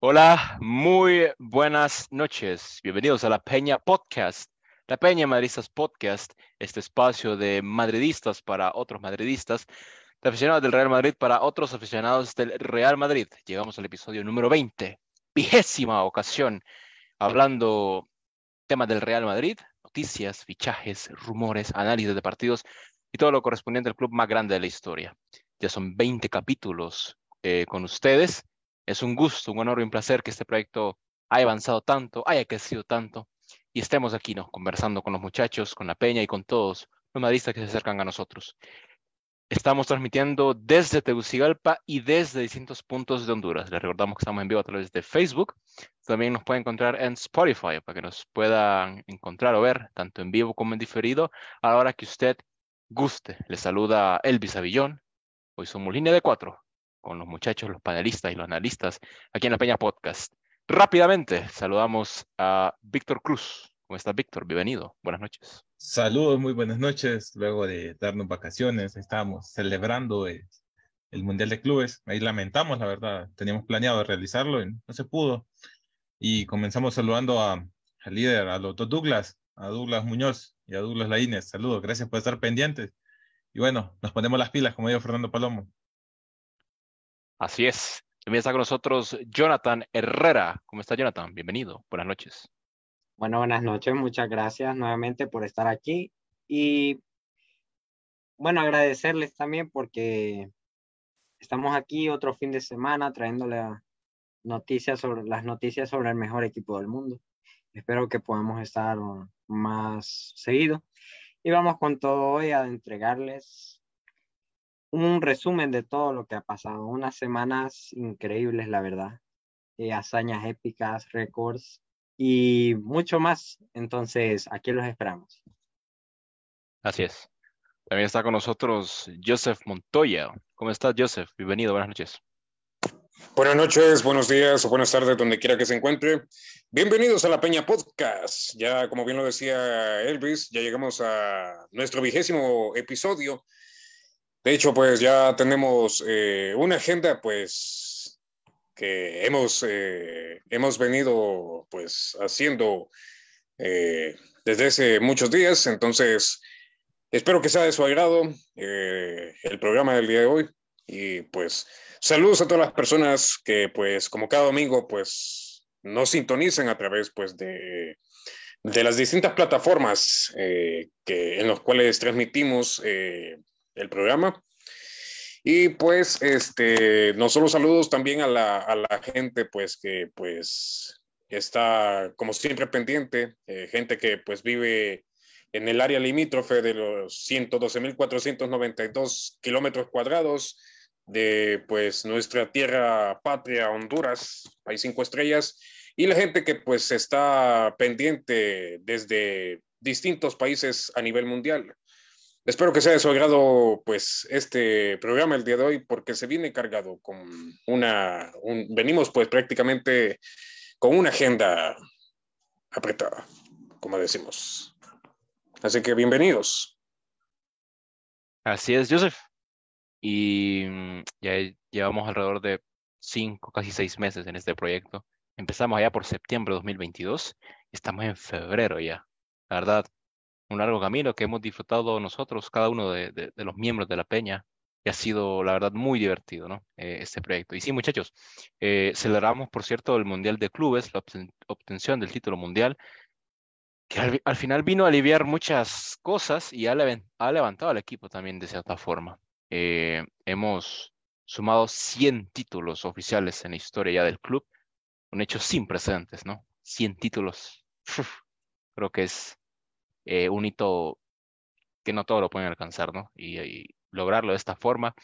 Hola, muy buenas noches. Bienvenidos a la Peña Podcast. La Peña Madridistas Podcast, este espacio de madridistas para otros madridistas, de aficionados del Real Madrid para otros aficionados del Real Madrid. Llegamos al episodio número 20, vigésima ocasión, hablando temas del Real Madrid, noticias, fichajes, rumores, análisis de partidos y todo lo correspondiente al club más grande de la historia. Ya son 20 capítulos eh, con ustedes. Es un gusto, un honor y un placer que este proyecto haya avanzado tanto, haya crecido tanto y estemos aquí, ¿no? Conversando con los muchachos, con la peña y con todos los madridistas que se acercan a nosotros. Estamos transmitiendo desde Tegucigalpa y desde distintos puntos de Honduras. Les recordamos que estamos en vivo a través de Facebook. También nos pueden encontrar en Spotify para que nos puedan encontrar o ver tanto en vivo como en diferido a la hora que usted guste. Les saluda Elvis Avillón. Hoy somos línea de cuatro con los muchachos, los panelistas y los analistas aquí en la Peña Podcast. Rápidamente saludamos a Víctor Cruz. ¿Cómo está Víctor? Bienvenido. Buenas noches. Saludos, muy buenas noches. Luego de darnos vacaciones, estábamos celebrando el, Mundial de Clubes. Ahí lamentamos, la verdad. Teníamos planeado realizarlo y no se pudo. Y comenzamos saludando a, al líder, a los dos Douglas, a Douglas Muñoz y a Douglas Laínez. Saludos, gracias por estar pendientes. Y bueno, nos ponemos las pilas, como dijo Fernando Palomo. Así es. También está con nosotros Jonathan Herrera. ¿Cómo está Jonathan? Bienvenido. Buenas noches. Bueno, buenas noches. Muchas gracias nuevamente por estar aquí. Y bueno, agradecerles también porque estamos aquí otro fin de semana trayéndole noticias sobre las noticias sobre el mejor equipo del mundo. Espero que podamos estar más seguido. Y vamos con todo hoy a entregarles un resumen de todo lo que ha pasado. Unas semanas increíbles, la verdad. Eh, hazañas épicas, récords y mucho más. Entonces, aquí los esperamos. Así es. También está con nosotros Joseph Montoya. ¿Cómo estás, Joseph? Bienvenido, buenas noches. Buenas noches, buenos días o buenas tardes, donde quiera que se encuentre. Bienvenidos a la Peña Podcast. Ya, como bien lo decía Elvis, ya llegamos a nuestro vigésimo episodio de hecho, pues ya tenemos eh, una agenda, pues, que hemos, eh, hemos venido, pues, haciendo eh, desde hace muchos días. Entonces, espero que sea de su agrado el programa del día de hoy. Y, pues, saludos a todas las personas que, pues, como cada domingo, pues, nos sintonizan a través, pues, de de las distintas plataformas que, en las cuales transmitimos el programa. Y pues, este, no solo saludos también a la, a la gente, pues, que pues está como siempre pendiente, eh, gente que pues vive en el área limítrofe de los 112.492 kilómetros cuadrados de pues nuestra tierra patria, Honduras, país cinco estrellas, y la gente que pues está pendiente desde distintos países a nivel mundial. Espero que sea de su agrado, pues, este programa el día de hoy, porque se viene cargado con una, venimos pues prácticamente con una agenda apretada, como decimos. Así que bienvenidos. Así es, Joseph. Y mm, ya llevamos alrededor de cinco, casi seis meses en este proyecto. Empezamos allá por septiembre de 2022 estamos en febrero ya. La verdad, un largo camino que hemos disfrutado nosotros, cada uno de, los miembros de la Peña, y ha sido, la verdad, muy divertido, ¿no? Eh, este proyecto. Y sí, muchachos, eh, celebramos, por cierto, el Mundial de Clubes, la obtención del título mundial, que al, final vino a aliviar muchas cosas y ha, levantado al equipo también de cierta forma. Eh, hemos sumado 100 títulos oficiales en la historia ya del club, un hecho sin precedentes, ¿no? 100 títulos. creo que es eh, un hito que no todos lo pueden alcanzar, ¿no? Y, lograrlo de esta forma,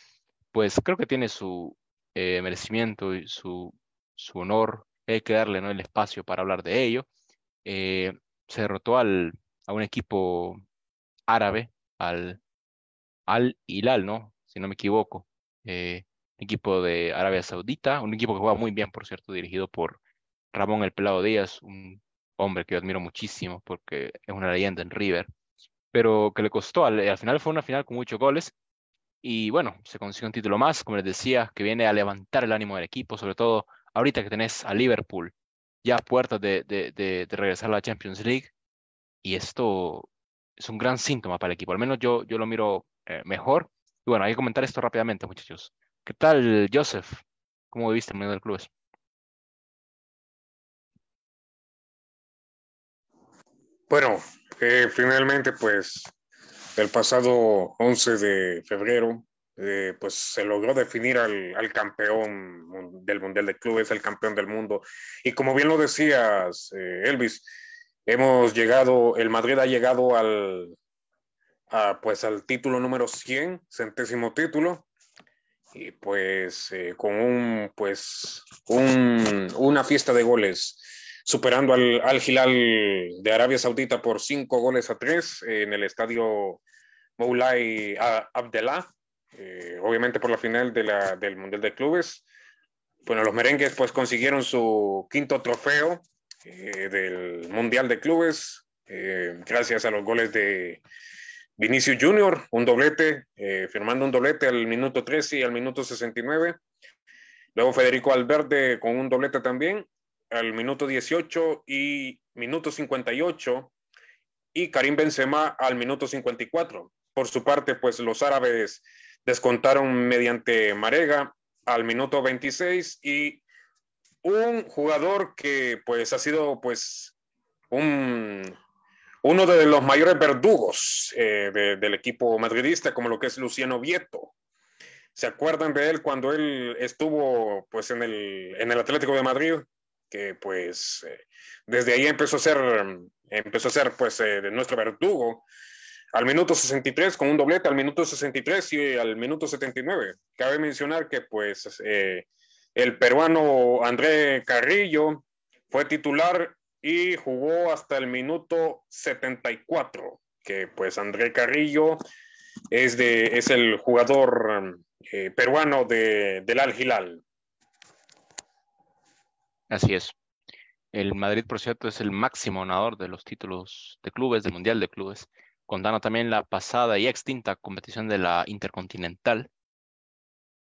pues creo que tiene su eh, merecimiento y su, su honor. Hay que darle ¿no? el espacio para hablar de ello. Eh, se derrotó al, a un equipo árabe, al Al Hilal, ¿no? Si no me equivoco. un equipo de Arabia Saudita, un equipo que juega muy bien, por cierto, dirigido por Ramón El Pelado Díaz, un hombre que yo admiro muchísimo porque es una leyenda en River, pero que le costó, al, final fue una final con muchos goles y bueno, se consiguió un título más, como les decía, que viene a levantar el ánimo del equipo, sobre todo ahorita que tenés a Liverpool ya a puertas de, de, de, regresar a la Champions League, y esto es un gran síntoma para el equipo, al menos yo, yo lo miro eh, mejor. Y bueno, hay que comentar esto rápidamente, muchachos. ¿Qué tal, Joseph? ¿Cómo viviste el medio del club? Bueno, eh, finalmente, pues el pasado 11 de febrero, eh, pues se logró definir al, campeón del Mundial de Clubes, el campeón del mundo. Y como bien lo decías, eh, Elvis, hemos llegado, el Madrid ha llegado al, pues al título número 100, centésimo título, y pues con un, pues, un, una fiesta de goles superando al, al Hilal de Arabia Saudita por cinco goles a tres en el estadio Moulay Abdellah, eh, obviamente por la final del Mundial de Clubes. Bueno, los merengues pues consiguieron su quinto trofeo eh, del Mundial de Clubes, eh, gracias a los goles de Vinicius Junior, un doblete, firmando un doblete al minuto 13 y al minuto 69. Luego Federico Alberde con un doblete también al minuto 18 y minuto 58 y Karim Benzema al minuto 54. Por su parte, pues los árabes descontaron mediante Marega al minuto 26 y un jugador que pues ha sido pues un, uno de los mayores verdugos eh, del equipo madridista, como lo que es Luciano Vieto. ¿Se acuerdan de él cuando él estuvo pues en el, en el Atlético de Madrid? Que pues eh, desde ahí empezó a ser, empezó a ser pues eh, nuestro verdugo. Al minuto 63 con un doblete, al minuto 63 y al minuto 79. Cabe mencionar que pues eh, el peruano André Carrillo fue titular y jugó hasta el minuto 74, que pues André Carrillo es, de, es el jugador peruano de, del Al Hilal. Así es. El Madrid, por cierto, es el máximo ganador de los títulos de clubes, del Mundial de Clubes, contando también la pasada y extinta competición de la Intercontinental.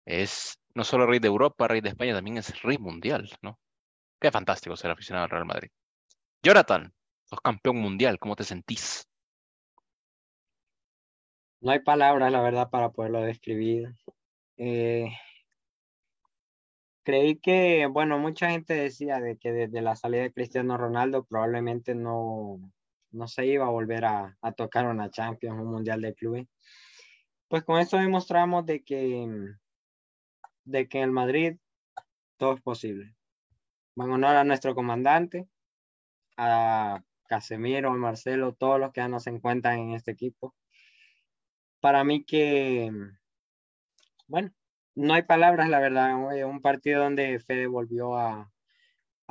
Es no solo rey de Europa, rey de España, también es rey mundial, ¿no? Qué fantástico ser aficionado al Real Madrid. Jonathan, sos campeón mundial, ¿cómo te sentís? No hay palabras, la verdad, para poderlo describir. Eh, creí que, bueno, mucha gente decía de que desde la salida de Cristiano Ronaldo probablemente no, no se iba a volver a, tocar una Champions, un Mundial de Clubes. Pues con esto demostramos de que, de que en el Madrid todo es posible. Van honor a nuestro comandante, a Casemiro, a Marcelo, todos los que ya no se encuentran en este equipo. Para mí que, bueno, no hay palabras, la verdad. Un partido donde Fede volvió a,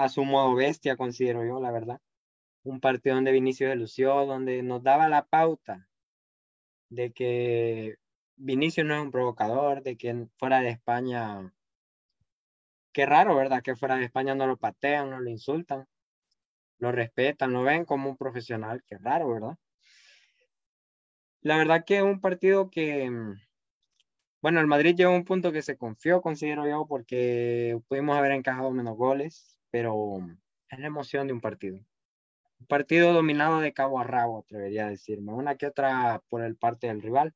su modo bestia, considero yo, la verdad. Un partido donde Vinicius lució, donde nos daba la pauta de que Vinicius no es un provocador, de que fuera de España, qué raro, ¿verdad? Que fuera de España no lo patean, no lo insultan, lo respetan, lo ven como un profesional, qué raro, ¿verdad? La verdad que es un partido que bueno, el Madrid llegó a un punto que se confió, considero yo, porque pudimos haber encajado menos goles, pero es la emoción de un partido. Un partido dominado de cabo a rabo, atrevería a decirme. Una que otra por el parte del rival,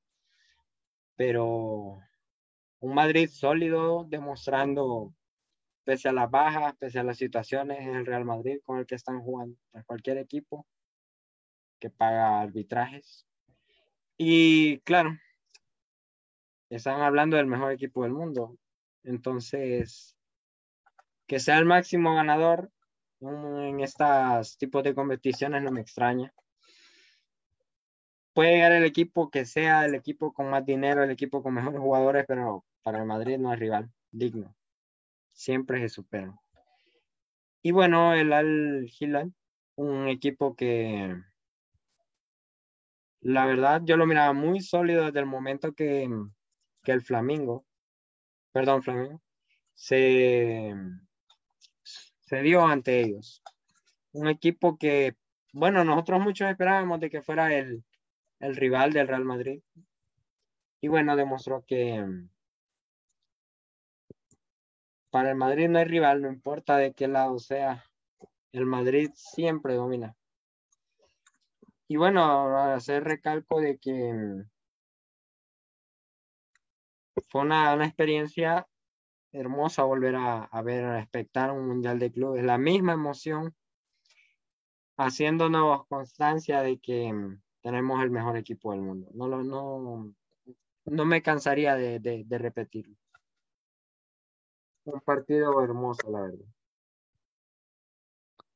pero un Madrid sólido, demostrando, pese a las bajas, pese a las situaciones, en el Real Madrid con el que están jugando. cualquier equipo que paga arbitrajes. Y claro, están hablando del mejor equipo del mundo. Entonces, que sea el máximo ganador en estos tipos de competiciones no me extraña. Puede llegar el equipo que sea el equipo con más dinero, el equipo con mejores jugadores, pero para el Madrid no es rival digno. Siempre se supera. Y bueno, el Al Hilal, un equipo que la verdad yo lo miraba muy sólido desde el momento que que el Flamingo, perdón, Flamingo, se, se dio ante ellos. Un equipo que, bueno, nosotros muchos esperábamos de que fuera el, el rival del Real Madrid. Y bueno, demostró que para el Madrid no hay rival, no importa de qué lado sea. El Madrid siempre domina. Y bueno, hacer recalco de que fue una, una experiencia hermosa volver a, a, ver, a espectar un mundial de clubes. La misma emoción, haciéndonos constancia de que tenemos el mejor equipo del mundo. No, no, no me cansaría de, de, de repetirlo. Un partido hermoso, la verdad.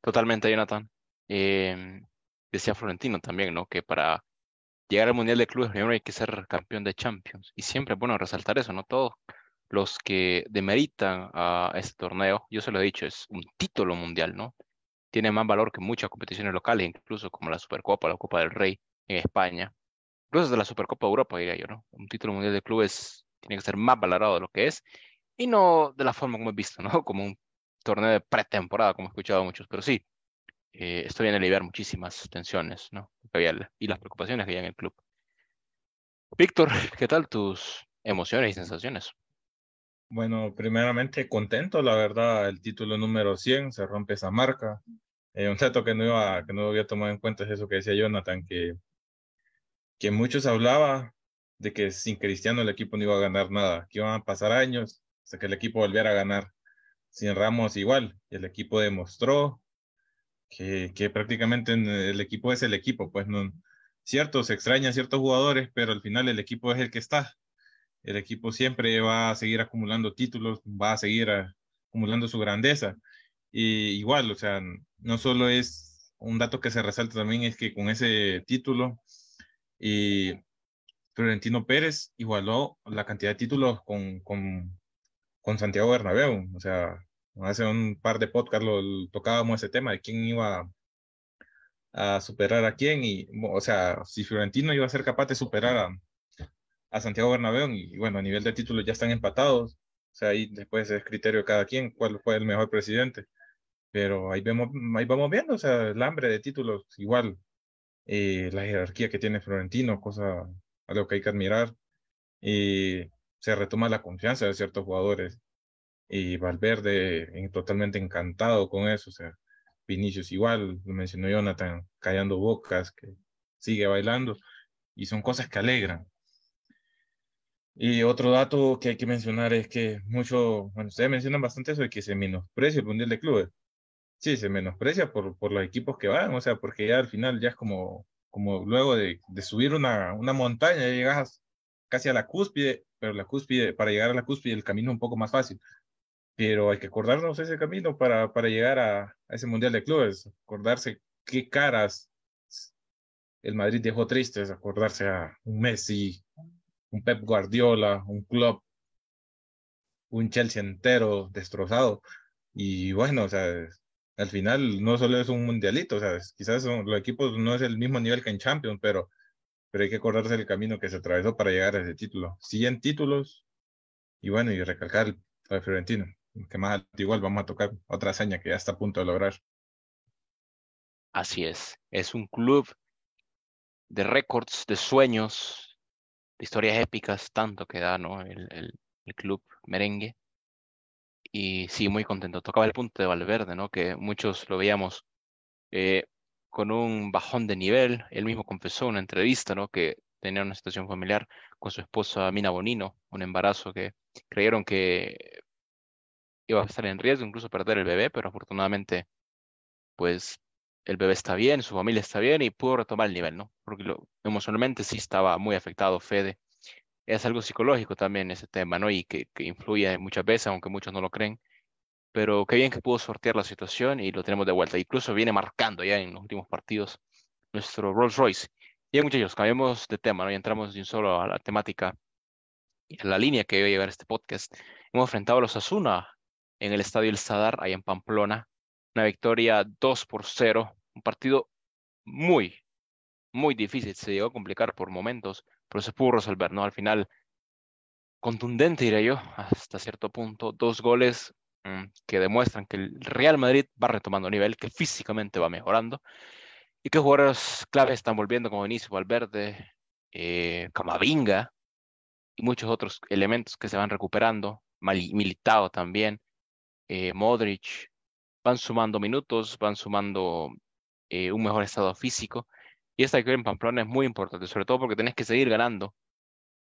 Totalmente, Jonathan. Eh, decía Florentino también, ¿no? Que para llegar al Mundial de Clubes primero hay que ser campeón de Champions. Y siempre bueno resaltar eso, ¿no? Todos los que demeritan a este torneo, yo se lo he dicho, es un título mundial, ¿no? Tiene más valor que muchas competiciones locales, incluso como la Supercopa, la Copa del Rey en España. Incluso de la Supercopa de Europa, diría yo, ¿no? Un título mundial de clubes tiene que ser más valorado de lo que es y no de la forma como he visto, ¿no? Como un torneo de pretemporada, como he escuchado muchos, pero sí, eh, esto viene a aliviar muchísimas tensiones, ¿no? Y las preocupaciones que hay en el club. Víctor, ¿qué tal tus emociones y sensaciones? Bueno, primeramente contento, la verdad, el título número 100 se rompe esa marca. Eh, un dato que no, iba, que no había tomado en cuenta es eso que decía Jonathan, que, que muchos hablaba de que sin Cristiano el equipo no iba a ganar nada, que iban a pasar años hasta que el equipo volviera a ganar. Sin Ramos igual, el equipo demostró que, prácticamente el equipo es el equipo, pues no, cierto, se extrañan ciertos jugadores, pero al final el equipo es el que está. El equipo siempre va a seguir acumulando títulos, va a seguir acumulando su grandeza. Y igual, o sea, no solo es un dato que se resalta también, es que con ese título, y Florentino Pérez igualó la cantidad de títulos con, con, con Santiago Bernabéu. O sea, hace un par de podcasts lo, tocábamos ese tema de quién iba a superar a quién. Y, o sea, si Florentino iba a ser capaz de superar a, a Santiago Bernabéu, y, bueno, a nivel de títulos ya están empatados. O sea, ahí después es criterio de cada quien cuál fue el mejor presidente. Pero ahí, vemos, ahí vamos viendo, o sea, el hambre de títulos, igual, eh, la jerarquía que tiene Florentino, cosa a lo que hay que admirar. Y se retoma la confianza de ciertos jugadores. Y Valverde totalmente encantado con eso. O sea, Vinicius igual, lo mencionó Jonathan, callando bocas, que sigue bailando. Y son cosas que alegran. Y otro dato que hay que mencionar es que mucho, bueno, ustedes mencionan bastante eso de que se menosprecia el Mundial de Clubes. Sí, se menosprecia por, por los equipos que van, o sea, porque ya al final ya es como, como luego de, de subir una, una montaña, ya llegas casi a la cúspide, pero la cúspide, para llegar a la cúspide el camino es un poco más fácil. Pero hay que acordarnos ese camino para, para llegar a, ese Mundial de Clubes, acordarse qué caras el Madrid dejó tristes, acordarse a un Messi, un Pep Guardiola, un club, un Chelsea entero destrozado. Y bueno, o sea, al final no solo es un mundialito, sea, quizás son, los equipos no es el mismo nivel que en Champions, pero, pero hay que acordarse del camino que se atravesó para llegar a ese título. 100 títulos y bueno, y recalcar el Fiorentino, que más igual vamos a tocar otra hazaña que ya está a punto de lograr. Así es, es un club de récords, de sueños, historias épicas, tanto que da ¿no? el, el, el, club merengue. Y sí, muy contento. Tocaba el punto de Valverde, ¿no? que muchos lo veíamos eh, con un bajón de nivel. Él mismo confesó en una entrevista ¿no? que tenía una situación familiar con su esposa Mina Bonino, un embarazo que creyeron que iba a estar en riesgo, incluso perder el bebé, pero afortunadamente, pues el bebé está bien, su familia está bien y pudo retomar el nivel, ¿no? Porque emocionalmente sí estaba muy afectado Fede. Es algo psicológico también ese tema, ¿no? Y que, influye muchas veces, aunque muchos no lo creen. Pero qué bien que pudo sortear la situación y lo tenemos de vuelta. Incluso viene marcando ya en los últimos partidos nuestro Rolls Royce. Bien, muchachos, cambiamos de tema, ¿no? Y entramos de un solo a la temática a la línea que iba a llevar este podcast. Hemos enfrentado a los Asuna en el Estadio El Sadar, ahí en Pamplona. Una victoria 2 por 0 un partido muy, muy difícil. Se llegó a complicar por momentos, pero se pudo resolver, ¿no? Al final, contundente, diré yo, hasta cierto punto. Dos goles mmm, que demuestran que el Real Madrid va retomando nivel, que físicamente va mejorando y que jugadores claves están volviendo como Vinicius Valverde, eh, Camavinga y muchos otros elementos que se van recuperando. Militado también. Eh, Modric, van sumando minutos, van sumando eh, un mejor estado físico. Y esta victoria en Pamplona es muy importante, sobre todo porque tenés que seguir ganando,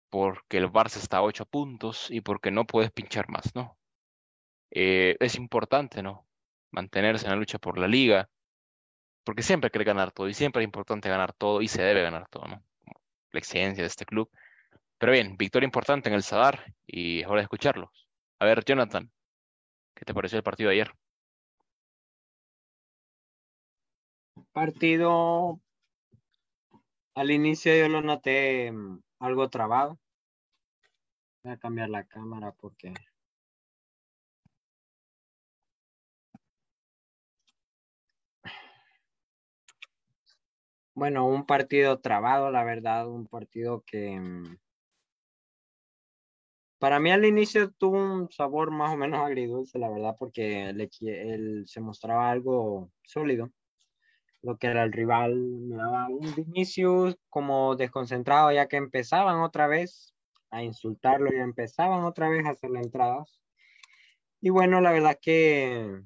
porque el Barça está a 8 puntos y porque no puedes pinchar más, ¿no? Eh, es importante, ¿no? Mantenerse en la lucha por la liga, porque siempre quiere ganar todo y siempre es importante ganar todo y se debe ganar todo, ¿no? La exigencia de este club. Pero bien, victoria importante en el Sadar y es hora de escucharlos. A ver, Jonathan, ¿qué te pareció el partido de ayer? Partido, al inicio yo lo noté mm, algo trabado. Voy a cambiar la cámara porque Bueno, un partido trabado, la verdad, un partido que mm, para mí al inicio tuvo un sabor más o menos agridulce, la verdad, porque él, se mostraba algo sólido, lo que era el rival, miraba un Vinicius como desconcentrado, ya que empezaban otra vez a insultarlo y empezaban otra vez a hacerle entradas. Y bueno, la verdad que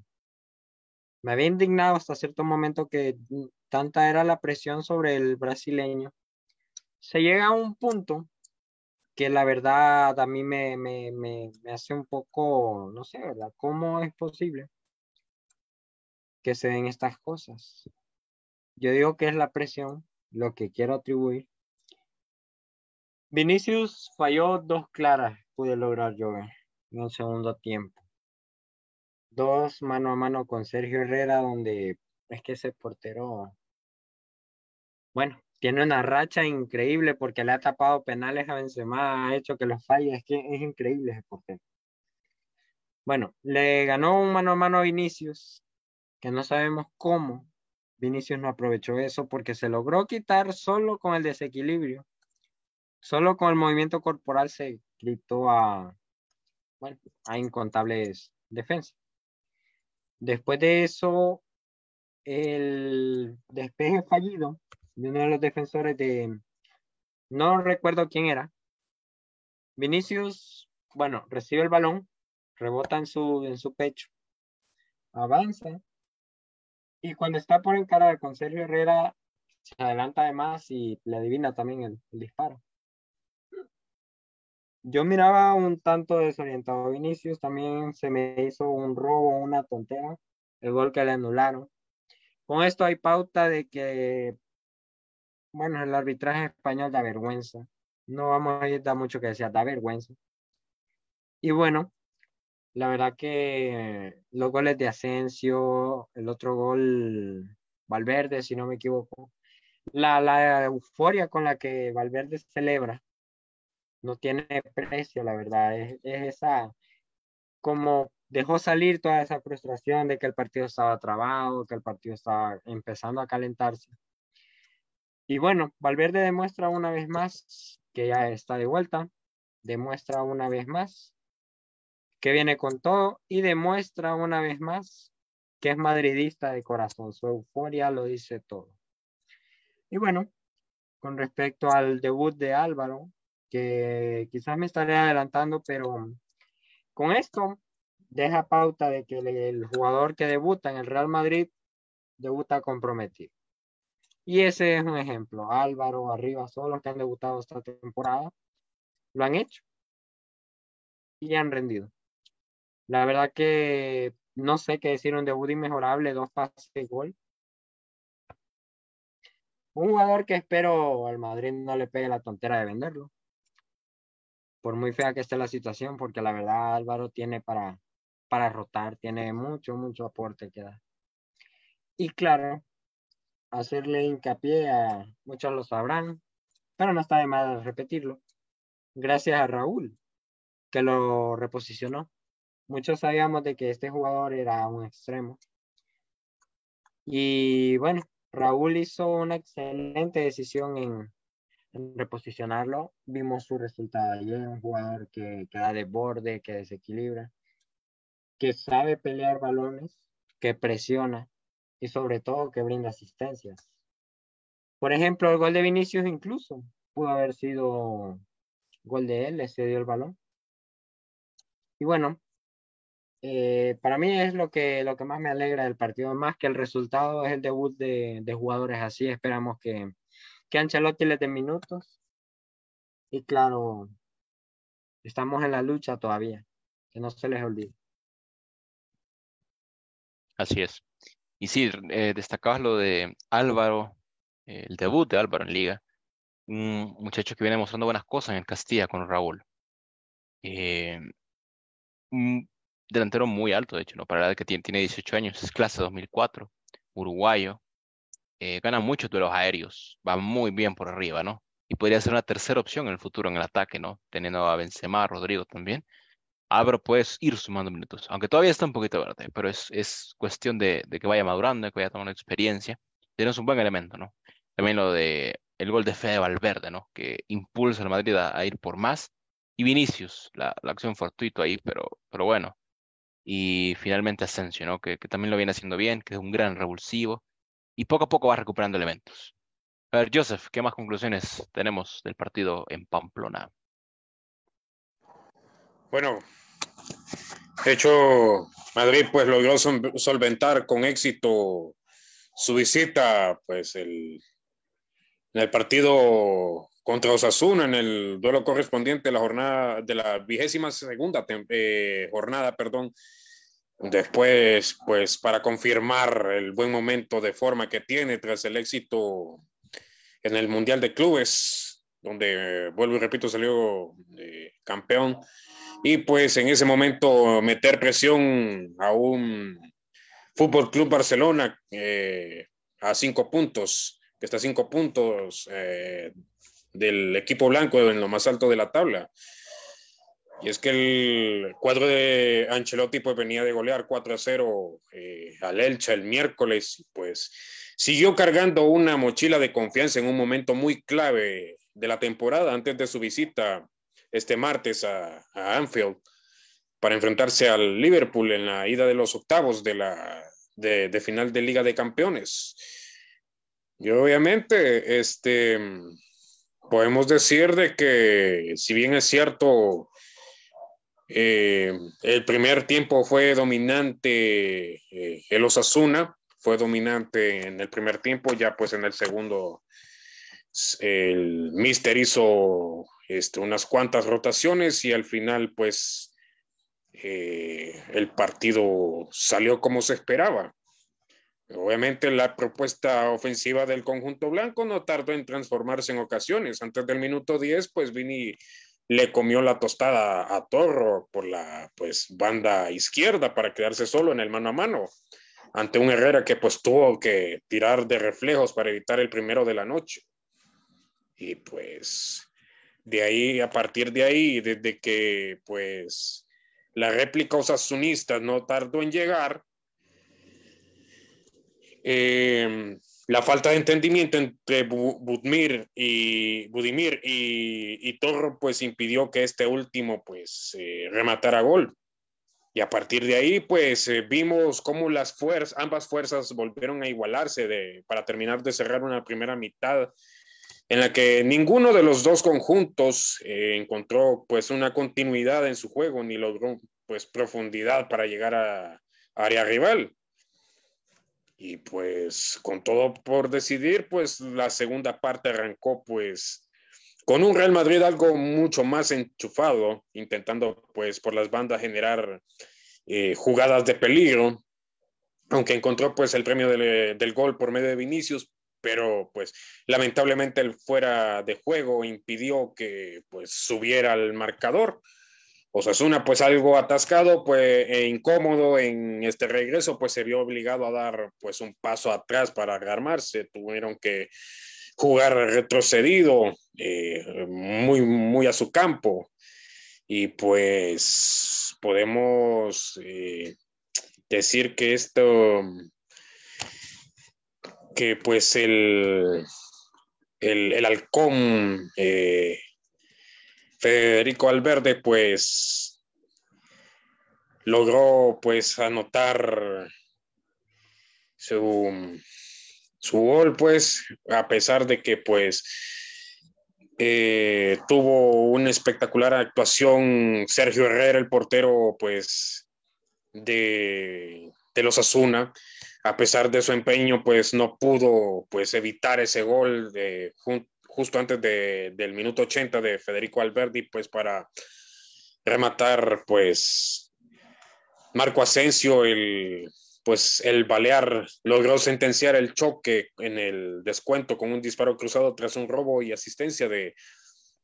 me había indignado hasta cierto momento que tanta era la presión sobre el brasileño. Se llega a un punto que la verdad a mí me, me, me, hace un poco, no sé, ¿verdad? ¿Cómo es posible que se den estas cosas? Yo digo que es la presión, lo que quiero atribuir. Vinicius falló dos claras, pude lograr yo en un segundo tiempo. Dos mano a mano con Sergio Herrera, donde es que ese portero, bueno, tiene una racha increíble porque le ha tapado penales a Benzema, ha hecho que los falle, es que es increíble ese portero. Bueno, le ganó un mano a mano a Vinicius, que no sabemos cómo. Vinicius no aprovechó eso porque se logró quitar solo con el desequilibrio. Solo con el movimiento corporal se gritó a, bueno, a incontables defensas. Después de eso, el despeje fallido de uno de los defensores de, no recuerdo quién era. Vinicius, bueno, recibe el balón, rebota en su, en su pecho, avanza y cuando está por encarar con Sergio Herrera, se adelanta además y le adivina también el, disparo. Yo miraba un tanto desorientado a Vinicius, también se me hizo un robo, una tontera, el gol que le anularon. Con esto hay pauta de que bueno, el arbitraje español da vergüenza. No vamos a ir da mucho que decir, da vergüenza. Y bueno, la verdad que los goles de Asensio, el otro gol Valverde, si no me equivoco, la, la euforia con la que Valverde celebra no tiene precio, la verdad. Es, es esa, como dejó salir toda esa frustración de que el partido estaba trabado, que el partido estaba empezando a calentarse. Y bueno, Valverde demuestra una vez más que ya está de vuelta, demuestra una vez más que viene con todo y demuestra una vez más que es madridista de corazón. Su euforia lo dice todo. Y bueno, con respecto al debut de Álvaro, que quizás me estaré adelantando, pero con esto deja pauta de que el jugador que debuta en el Real Madrid debuta comprometido. Y ese es un ejemplo. Álvaro, Arriba, todos los que han debutado esta temporada, lo han hecho y han rendido. La verdad que no sé qué decir, un debut inmejorable, dos pases de gol. Un jugador que espero al Madrid no le pegue la tontera de venderlo. Por muy fea que esté la situación, porque la verdad Álvaro tiene para, para rotar, tiene mucho, mucho aporte que dar. Y claro, hacerle hincapié a muchos lo sabrán, pero no está de más repetirlo. Gracias a Raúl, que lo reposicionó. Muchos sabíamos de que este jugador era un extremo. Y bueno, Raúl hizo una excelente decisión en, reposicionarlo. Vimos su resultado ayer, un jugador que, que da de borde, que desequilibra, que sabe pelear balones, que presiona, y sobre todo que brinda asistencias. Por ejemplo, el gol de Vinicius incluso pudo haber sido gol de él, le cedió el balón. Y bueno, eh, para mí es lo que, lo que más me alegra del partido, más que el resultado es el debut de, de jugadores así. Esperamos que, que Ancelotti les dé minutos. Y claro, estamos en la lucha todavía, que no se les olvide. Así es. Y sí, eh, destacabas lo de Álvaro, eh, el debut de Álvaro en Liga. Un muchacho que viene mostrando buenas cosas en el Castilla con Raúl. Eh, un delantero muy alto, de hecho, ¿no? Para la edad que tiene, tiene 18 años, es clase 2004, uruguayo. Eh, gana muchos duelos aéreos, va muy bien por arriba, ¿no? Y podría ser una tercera opción en el futuro en el ataque, ¿no? Teniendo a Benzema, Rodrigo también. Álvaro puedes ir sumando minutos, aunque todavía está un poquito verde, pero es, es cuestión de, que vaya madurando, de que vaya tomando experiencia. Tenemos un buen elemento, ¿no? También lo de el gol de Fede Valverde, ¿no? Que impulsa al Madrid a, a, ir por más. Y Vinicius, la, la, acción fortuito ahí, pero, pero bueno. Y finalmente Asensio, ¿no? Que, que también lo viene haciendo bien, que es un gran revulsivo. Y poco a poco va recuperando elementos. A ver, Joseph, ¿qué más conclusiones tenemos del partido en Pamplona? Bueno, hecho, Madrid pues logró solventar con éxito su visita, pues el, en el partido contra Osasuna, en el duelo correspondiente de la jornada, de la vigésima segunda eh, jornada, perdón. Después, pues para confirmar el buen momento de forma que tiene tras el éxito en el Mundial de Clubes, donde, vuelvo y repito, salió eh, campeón y pues en ese momento meter presión a un Fútbol Club Barcelona eh, a cinco puntos, que está a cinco puntos eh, del equipo blanco en lo más alto de la tabla. Y es que el cuadro de Ancelotti pues venía de golear 4 a 0 eh, al Elche el miércoles, pues siguió cargando una mochila de confianza en un momento muy clave de la temporada antes de su visita este martes a, Anfield para enfrentarse al Liverpool en la ida de los octavos de la de final de Liga de Campeones. Y obviamente, este, podemos decir de que si bien es cierto, eh, el primer tiempo fue dominante eh, el Osasuna, fue dominante en el primer tiempo, ya pues en el segundo el Mister hizo este, unas cuantas rotaciones y al final pues eh, el partido salió como se esperaba. Obviamente la propuesta ofensiva del conjunto blanco no tardó en transformarse en ocasiones. Antes del minuto 10 pues Vini le comió la tostada a Torro por la pues banda izquierda para quedarse solo en el mano a mano ante un Herrera que pues tuvo que tirar de reflejos para evitar el primero de la noche. Y pues de ahí, a partir de ahí, desde que pues la réplica osasunista no tardó en llegar, eh, la falta de entendimiento entre Budimir y, Budimir y, y Torro pues impidió que este último pues eh, rematara gol. Y a partir de ahí pues eh, vimos cómo las fuerzas, ambas fuerzas volvieron a igualarse de, para terminar de cerrar una primera mitad en la que ninguno de los dos conjuntos eh, encontró pues una continuidad en su juego ni logró pues profundidad para llegar a, área rival. Y pues con todo por decidir, pues la segunda parte arrancó pues con un Real Madrid algo mucho más enchufado, intentando pues por las bandas generar eh, jugadas de peligro, aunque encontró pues el premio del, del, gol por medio de Vinicius, pero pues lamentablemente el fuera de juego impidió que pues subiera al marcador. Osasuna pues algo atascado pues e incómodo en este regreso pues se vio obligado a dar pues un paso atrás para rearmarse, tuvieron que jugar retrocedido eh, muy muy a su campo y pues podemos eh, decir que esto que pues el, el, halcón eh, Federico Alverde pues logró pues anotar su, su gol pues a pesar de que pues eh, tuvo una espectacular actuación Sergio Herrera, el portero, pues de, de los Asuna. A pesar de su empeño, pues no pudo pues, evitar ese gol de, justo antes de, del minuto 80 de Federico Alberdi, pues para rematar, pues Marco Asensio, el, pues el Balear logró sentenciar el choque en el descuento con un disparo cruzado tras un robo y asistencia de,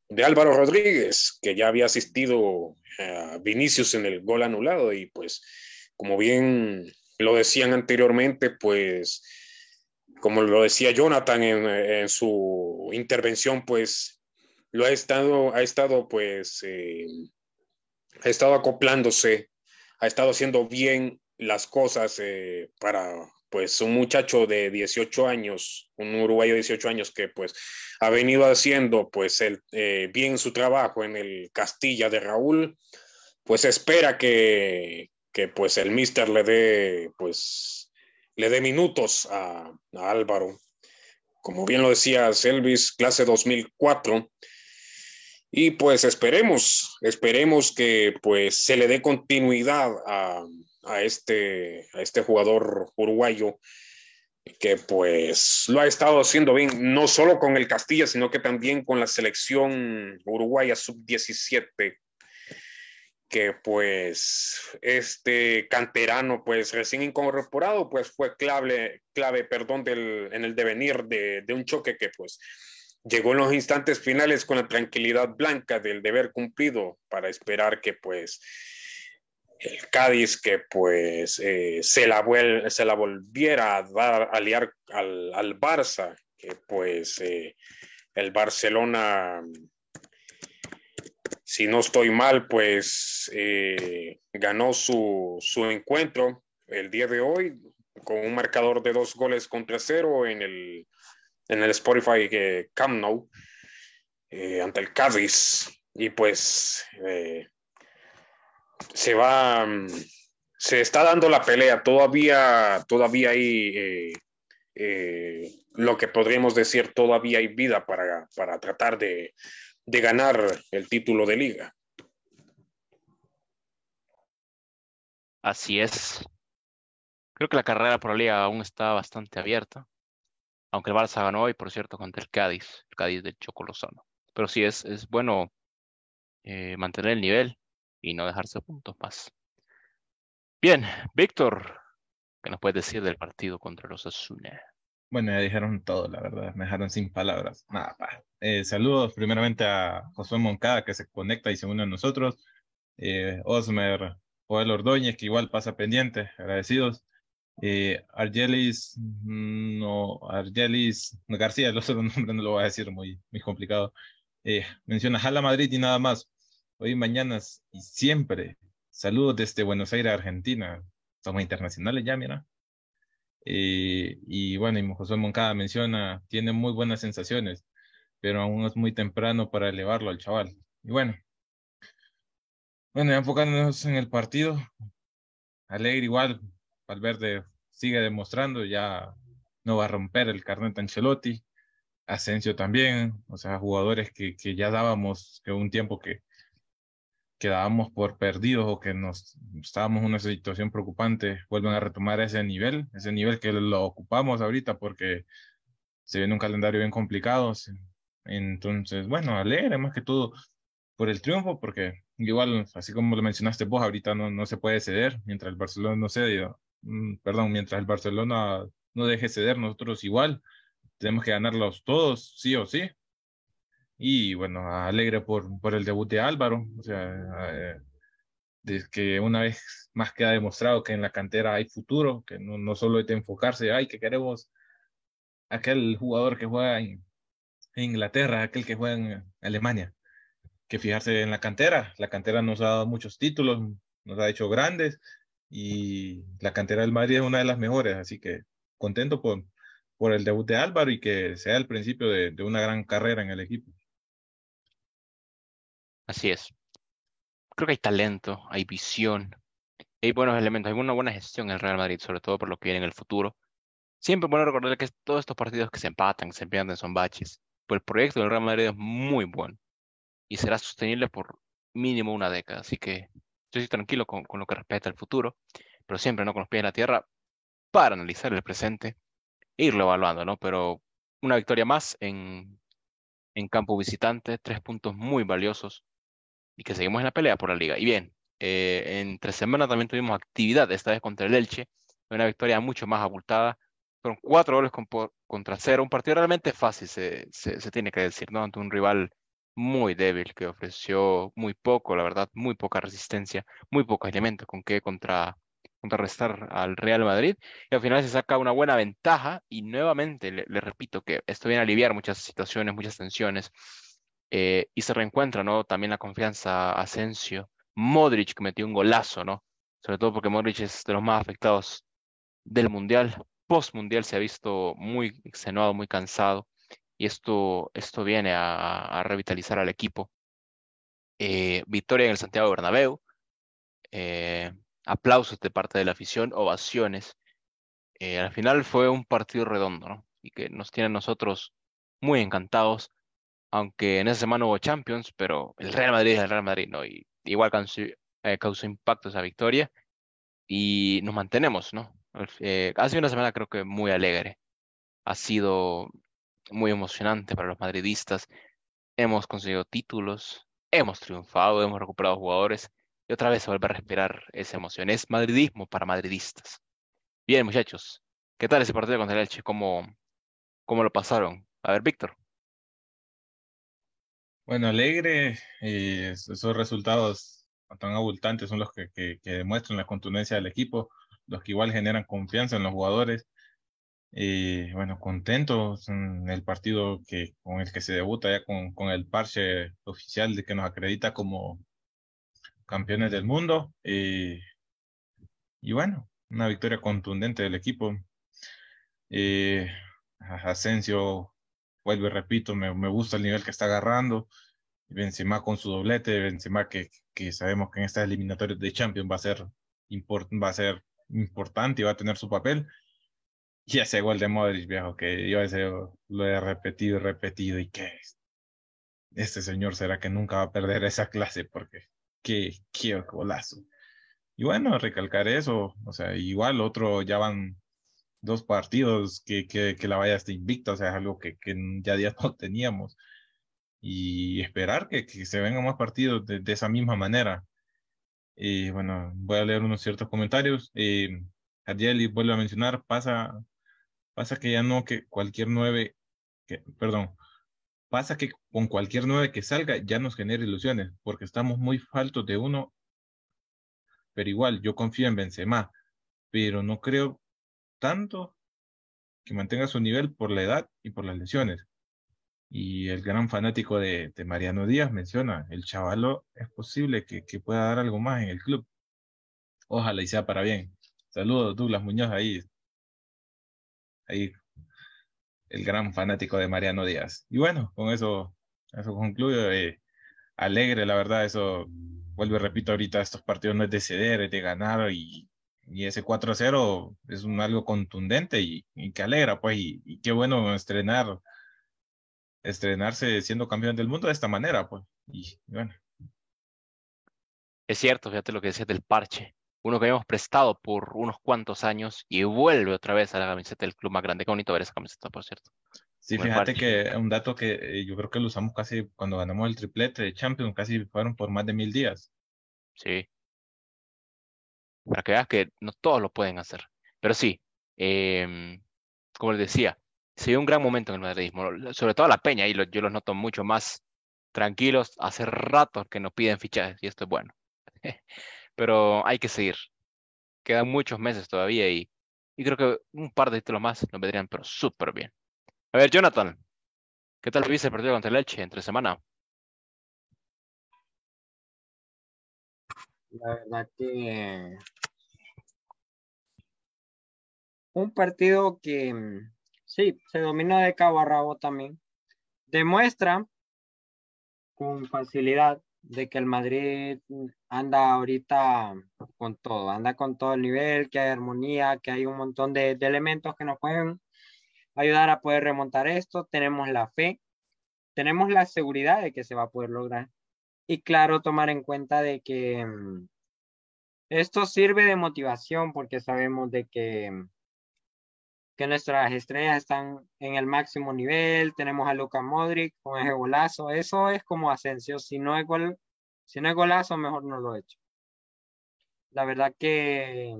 de Álvaro Rodríguez, que ya había asistido a Vinicius en el gol anulado y pues como bien lo decían anteriormente, pues como lo decía Jonathan en, su intervención, pues lo ha estado, ha estado pues, eh, ha estado acoplándose, ha estado haciendo bien las cosas eh, para pues un muchacho de 18 años, un uruguayo de 18 años que pues ha venido haciendo pues el, eh, bien su trabajo en el Castilla de Raúl, pues espera que, que pues el mister le dé pues le dé minutos a, Álvaro. Como bien lo decía Selvis, clase 2004. Y pues esperemos, esperemos que pues se le dé continuidad a, a este, a este jugador uruguayo que pues lo ha estado haciendo bien, no solo con el Castilla, sino que también con la selección uruguaya sub-17, que pues este canterano pues recién incorporado pues fue clave, clave perdón, del, en el devenir de, de un choque que pues llegó en los instantes finales con la tranquilidad blanca del deber cumplido para esperar que pues el Cádiz que pues eh, se, la se la volviera a dar a liar al, al Barça, que pues eh, el Barcelona, si no estoy mal, pues eh, ganó su, su, encuentro el día de hoy con un marcador de dos goles contra cero en el, en el Spotify Camp Nou ante el Cádiz. Y pues se va, mm, se está dando la pelea, todavía, todavía hay eh, eh, lo que podríamos decir, todavía hay vida para, para tratar de, de ganar el título de liga. Así es. Creo que la carrera por la liga aún está bastante abierta. Aunque el Barça ganó hoy, por cierto, contra el Cádiz, el Cádiz del Chocolosano. Pero sí es, es bueno eh, mantener el nivel y no dejarse puntos más. Bien, Víctor, ¿qué nos puedes decir del partido contra los Asuna? Bueno, ya dijeron todo, la verdad, me dejaron sin palabras. Nada, eh, saludos primeramente a Josué Moncada que se conecta y se une a nosotros. Eh, Osmer Joel Ordóñez, que igual pasa pendiente, agradecidos. Eh, Argelis, mm, no, Argelis García, el otro nombre no lo voy a decir, muy, muy complicado. Eh, menciona Jala Madrid y nada más hoy, mañanas y siempre. Saludos desde Buenos Aires, Argentina. Somos internacionales ya, mira. Eh, y bueno, y José Moncada menciona, tiene muy buenas sensaciones, pero aún es muy temprano para elevarlo al chaval. Y bueno, bueno, enfocándonos en el partido, Alegre igual, Valverde sigue demostrando, ya no va a romper el carnet Ancelotti, Asensio también, o sea, jugadores que, que ya dábamos que un tiempo que, quedábamos por perdidos o que nos estábamos en una situación preocupante, vuelven a retomar ese nivel, ese nivel que lo ocupamos ahorita porque se viene un calendario bien complicado. Entonces, bueno, alegre más que todo por el triunfo, porque igual, así como lo mencionaste vos, ahorita no, no se puede ceder, mientras el Barcelona no cede, mm, perdón, mientras el Barcelona no deje ceder, nosotros igual tenemos que ganarlos todos, sí o sí, y bueno, alegre por, por el debut de Álvaro, o sea, eh, que una vez más queda demostrado que en la cantera hay futuro, que no, no solo hay que enfocarse, ay, que queremos aquel jugador que juega en, Inglaterra, aquel que juega en Alemania, que fijarse en la cantera, la cantera nos ha dado muchos títulos, nos ha hecho grandes y la cantera del Madrid es una de las mejores, así que contento por, por el debut de Álvaro y que sea el principio de, de una gran carrera en el equipo. Así es. Creo que hay talento, hay visión, hay buenos elementos, hay una buena gestión en el Real Madrid, sobre todo por lo que viene en el futuro. Siempre bueno recordar que todos estos partidos que se empatan, que se pierden, son baches. Pero el proyecto del Real Madrid es muy bueno y será sostenible por mínimo una década. Así que estoy tranquilo con, con lo que respecta al futuro, pero siempre no con los pies en la tierra para analizar el presente e irlo evaluando, ¿no? Pero una victoria más en, en campo visitante, tres puntos muy valiosos y que seguimos en la pelea por la liga. Y bien, eh, entre semana también tuvimos actividad, esta vez contra el Elche, una victoria mucho más abultada, fueron cuatro goles contra cero, un partido realmente fácil, se, se, tiene que decir, ¿no? Ante un rival muy débil que ofreció muy poco, la verdad, muy poca resistencia, muy pocos elementos con que contra, contrarrestar al Real Madrid y al final se saca una buena ventaja y nuevamente le, repito que esto viene a aliviar muchas situaciones, muchas tensiones eh, y se reencuentra, ¿no? También la confianza Asensio, Modric que metió un golazo, ¿no? Sobre todo porque Modric es de los más afectados del Mundial. Post Mundial se ha visto muy extenuado, muy cansado y esto, esto viene a, revitalizar al equipo. Eh, victoria en el Santiago Bernabéu. Eh, aplausos de parte de la afición, ovaciones. Al final fue un partido redondo, ¿no? Y que nos tiene a nosotros muy encantados, aunque en esa semana hubo Champions, pero el Real Madrid es el Real Madrid, ¿no? Y igual causó, eh, causó impacto esa victoria y nos mantenemos, ¿no? Eh, ha sido una semana creo que muy alegre. Ha sido muy emocionante para los madridistas. Hemos conseguido títulos, hemos triunfado, hemos recuperado jugadores y otra vez se vuelve a respirar esa emoción. Es madridismo para madridistas. Bien, muchachos, ¿qué tal ese partido contra el Elche? ¿Cómo, cómo lo pasaron? A ver, Víctor. Bueno, alegre, esos resultados tan abultantes son los que, que, demuestran la contundencia del equipo, los que igual generan confianza en los jugadores. Y bueno, contentos en el partido que, con el que se debuta ya con, con el parche oficial de que nos acredita como, campeones del mundo. Y bueno, una victoria contundente del equipo. Eh, Asensio, vuelve, repito, me, me, gusta el nivel que está agarrando. Benzema con su doblete, Benzema que, que sabemos que en estas eliminatorias de Champions va a ser, va a ser importante y va a tener su papel. Y ese gol de Modric, viejo, que yo ese lo he repetido y repetido y que este señor será que nunca va a perder esa clase porque qué, qué golazo. Y bueno, recalcar eso, o sea, igual otro, ya van dos partidos que, que, que la vaya hasta invicta, o sea, es algo que, que ya días no teníamos. Y esperar que, que se vengan más partidos de, esa misma manera. Y bueno, voy a leer unos ciertos comentarios. Eh, Ariel vuelve a mencionar, pasa, pasa que ya no que cualquier nueve, que, perdón, Pasa que con cualquier nueve que salga ya nos genera ilusiones, porque estamos muy faltos de uno. Pero igual, yo confío en Benzema, pero no creo tanto que mantenga su nivel por la edad y por las lesiones. Y el gran fanático de, Mariano Díaz menciona, el chavalo es posible que, pueda dar algo más en el club. Ojalá y sea para bien. Saludos, Douglas Muñoz, ahí. Ahí el gran fanático de Mariano Díaz. Y bueno, con eso, eso concluyo. Eh, alegre, la verdad, eso, vuelvo y repito ahorita, estos partidos no es de ceder, es de ganar y, y ese 4-0 es un algo contundente y, y que alegra, pues, y, qué bueno estrenar, estrenarse siendo campeón del mundo de esta manera, pues, y, bueno. Es cierto, fíjate lo que decías del parche uno que habíamos prestado por unos cuantos años y vuelve otra vez a la camiseta del club más grande. Qué bonito ver esa camiseta, por cierto. Sí, fíjate que un dato que eh, yo creo que lo usamos casi cuando ganamos el triplete de Champions, casi fueron por más de mil días. Sí. Para que veas que no todos lo pueden hacer. Pero sí, em, como les decía, se dio un gran momento en el madridismo, sobre todo la peña, y yo los noto mucho más tranquilos. Hace rato que nos piden fichajes y esto es bueno. pero hay que seguir. Quedan muchos meses todavía y, y creo que un par de títulos más nos vendrían, pero súper bien. A ver, Jonathan, ¿qué tal viste el partido contra el Elche entre semana? La verdad que un partido que mm, sí, se domina de cabo a rabo también. Demuestra con facilidad de que el Madrid anda ahorita con todo, anda con todo el nivel, que hay armonía, que hay un montón de, elementos que nos pueden ayudar a poder remontar esto. Tenemos la fe, tenemos la seguridad de que se va a poder lograr. Y claro, tomar en cuenta de que mm, Esto sirve de motivación porque sabemos de que, que nuestras estrellas están en el máximo nivel. Tenemos a Luka Modric con ese golazo. Eso es como Asensio. Si no es, gol, si no es golazo, mejor no lo he hecho. La verdad que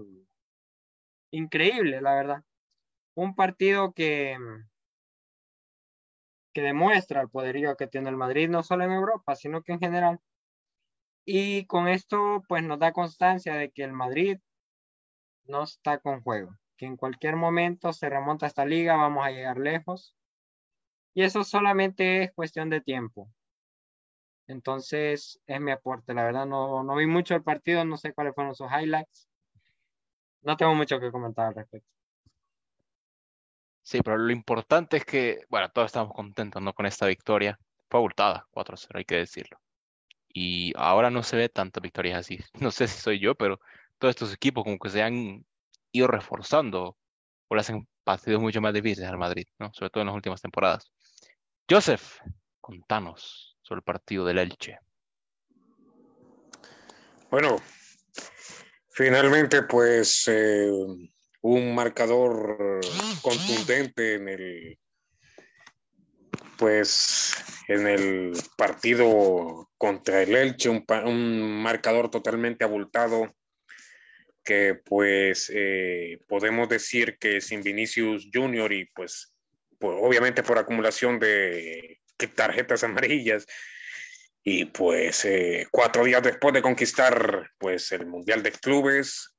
increíble, la verdad. Un partido que, que demuestra el poderío que tiene el Madrid, no solo en Europa, sino que en general. Y con esto, pues nos da constancia de que el Madrid no está con juego, que en cualquier momento se remonta a esta liga, vamos a llegar lejos. Y eso solamente es cuestión de tiempo. Entonces, es mi aporte. La verdad, no, no vi mucho el partido, no sé cuáles fueron sus highlights. No tengo mucho que comentar al respecto. Sí, pero lo importante es que, bueno, todos estamos contentos, ¿no? Con esta victoria. Fue abultada, 4-0, hay que decirlo. Y ahora no se ve tantas victorias así. No sé si soy yo, pero todos estos equipos como que se han ido reforzando o le hacen partidos mucho más difíciles al Madrid, ¿no? Sobre todo en las últimas temporadas. Joseph, contanos sobre el partido del Elche. Bueno, finalmente pues eh, un marcador contundente en el pues en el partido contra el Elche, un, marcador totalmente abultado que pues eh, podemos decir que sin Vinicius Junior y pues, pues obviamente por acumulación de tarjetas amarillas y pues eh, cuatro días después de conquistar pues el Mundial de Clubes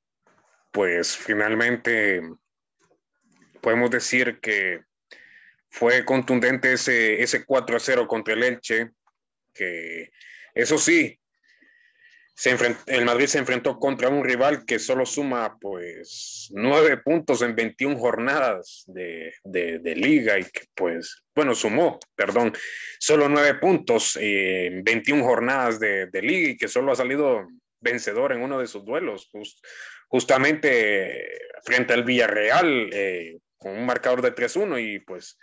pues finalmente podemos decir que fue contundente ese, ese 4 a 0 contra el Elche, que eso sí, se el Madrid se enfrentó contra un rival que solo suma pues nueve puntos en 21 jornadas de, liga y que pues, bueno, sumó, perdón, solo nueve puntos en 21 jornadas de, liga y que solo ha salido vencedor en uno de sus duelos justamente frente al Villarreal eh, con un marcador de 3-1 y pues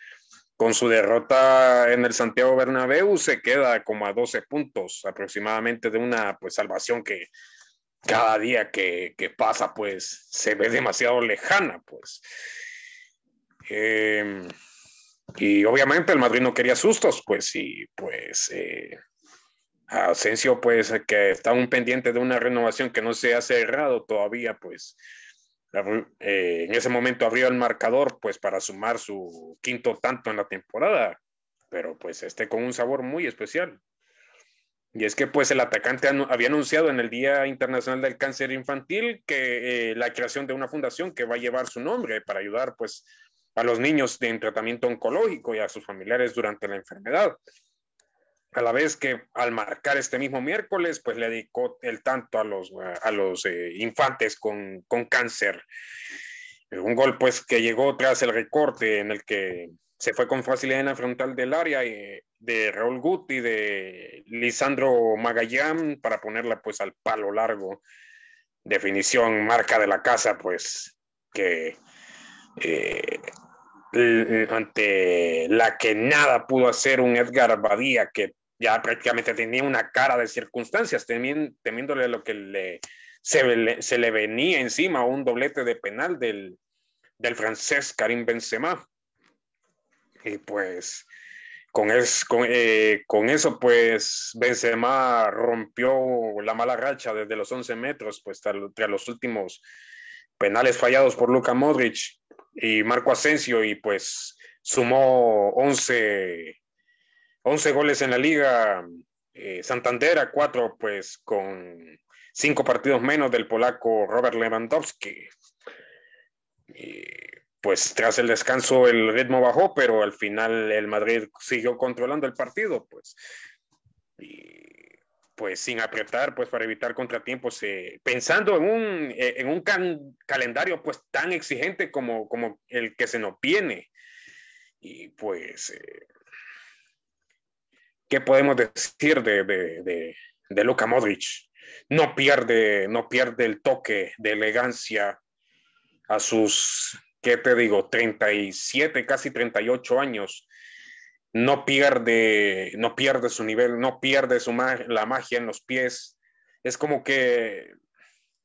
con su derrota en el Santiago Bernabéu se queda como a 12 puntos aproximadamente de una pues salvación que cada día que, pasa pues se ve demasiado lejana pues. Em, y obviamente el Madrid no quería sustos pues y pues eh, Asensio, pues, que está un pendiente de una renovación que no se ha cerrado todavía, pues, eh, en ese momento abrió el marcador, pues, para sumar su quinto tanto en la temporada, pero pues, este con un sabor muy especial. Y es que, pues, el atacante había anunciado en el Día Internacional del Cáncer Infantil que eh, la creación de una fundación que va a llevar su nombre para ayudar, pues, a los niños en tratamiento oncológico y a sus familiares durante la enfermedad a la vez que al marcar este mismo miércoles, pues le dedicó el tanto a los, a los eh, infantes con, con, cáncer. Un gol pues que llegó tras el recorte en el que se fue con facilidad en la frontal del área eh, de Raúl Guti, de Lisandro Magallán para ponerla pues al palo largo. Definición, marca de la casa, pues que eh, ante la que nada pudo hacer un Edgar Badía que ya prácticamente tenía una cara de circunstancias, temiéndole lo que le, se, le, venía encima, un doblete de penal del, del francés Karim Benzema. Y pues con, es, con, eh, con, eso, pues Benzema rompió la mala racha desde los 11 metros, pues tras los últimos penales fallados por Luka Modric y Marco Asensio, y pues sumó 11 11 goles en la liga, eh, Santander a 4, pues con 5 partidos menos del polaco Robert Lewandowski. pues tras el descanso el ritmo bajó, pero al final el Madrid siguió controlando el partido, pues. Y pues sin apretar, pues para evitar contratiempos, eh, pensando en un, eh, en un calendario pues tan exigente como, como el que se nos viene. Y pues ¿qué podemos decir de, de, de, Luka Modric? No pierde, no pierde el toque de elegancia a sus, ¿qué te digo? 37, casi 38 años. No pierde, no pierde su nivel, no pierde su la magia en los pies. Es como que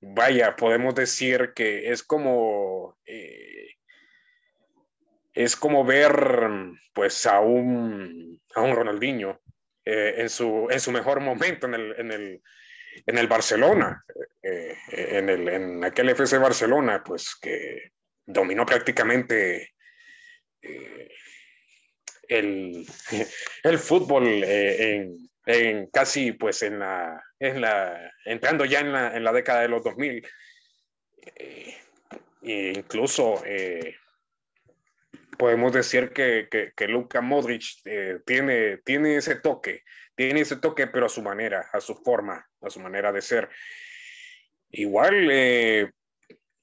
vaya, podemos decir que es como, eh, es como ver pues a un, a un Ronaldinho eh, en, su, en su mejor momento en el, en el, en el Barcelona, eh, en, el, en aquel FC Barcelona, pues que dominó prácticamente el, el, fútbol en, en casi pues en la, en la entrando ya en la, en la década de los 2000 eh, e incluso eh, podemos decir que, que, que Luka Modric eh, tiene, tiene ese toque, tiene ese toque pero a su manera, a su forma, a su manera de ser. Igual eh,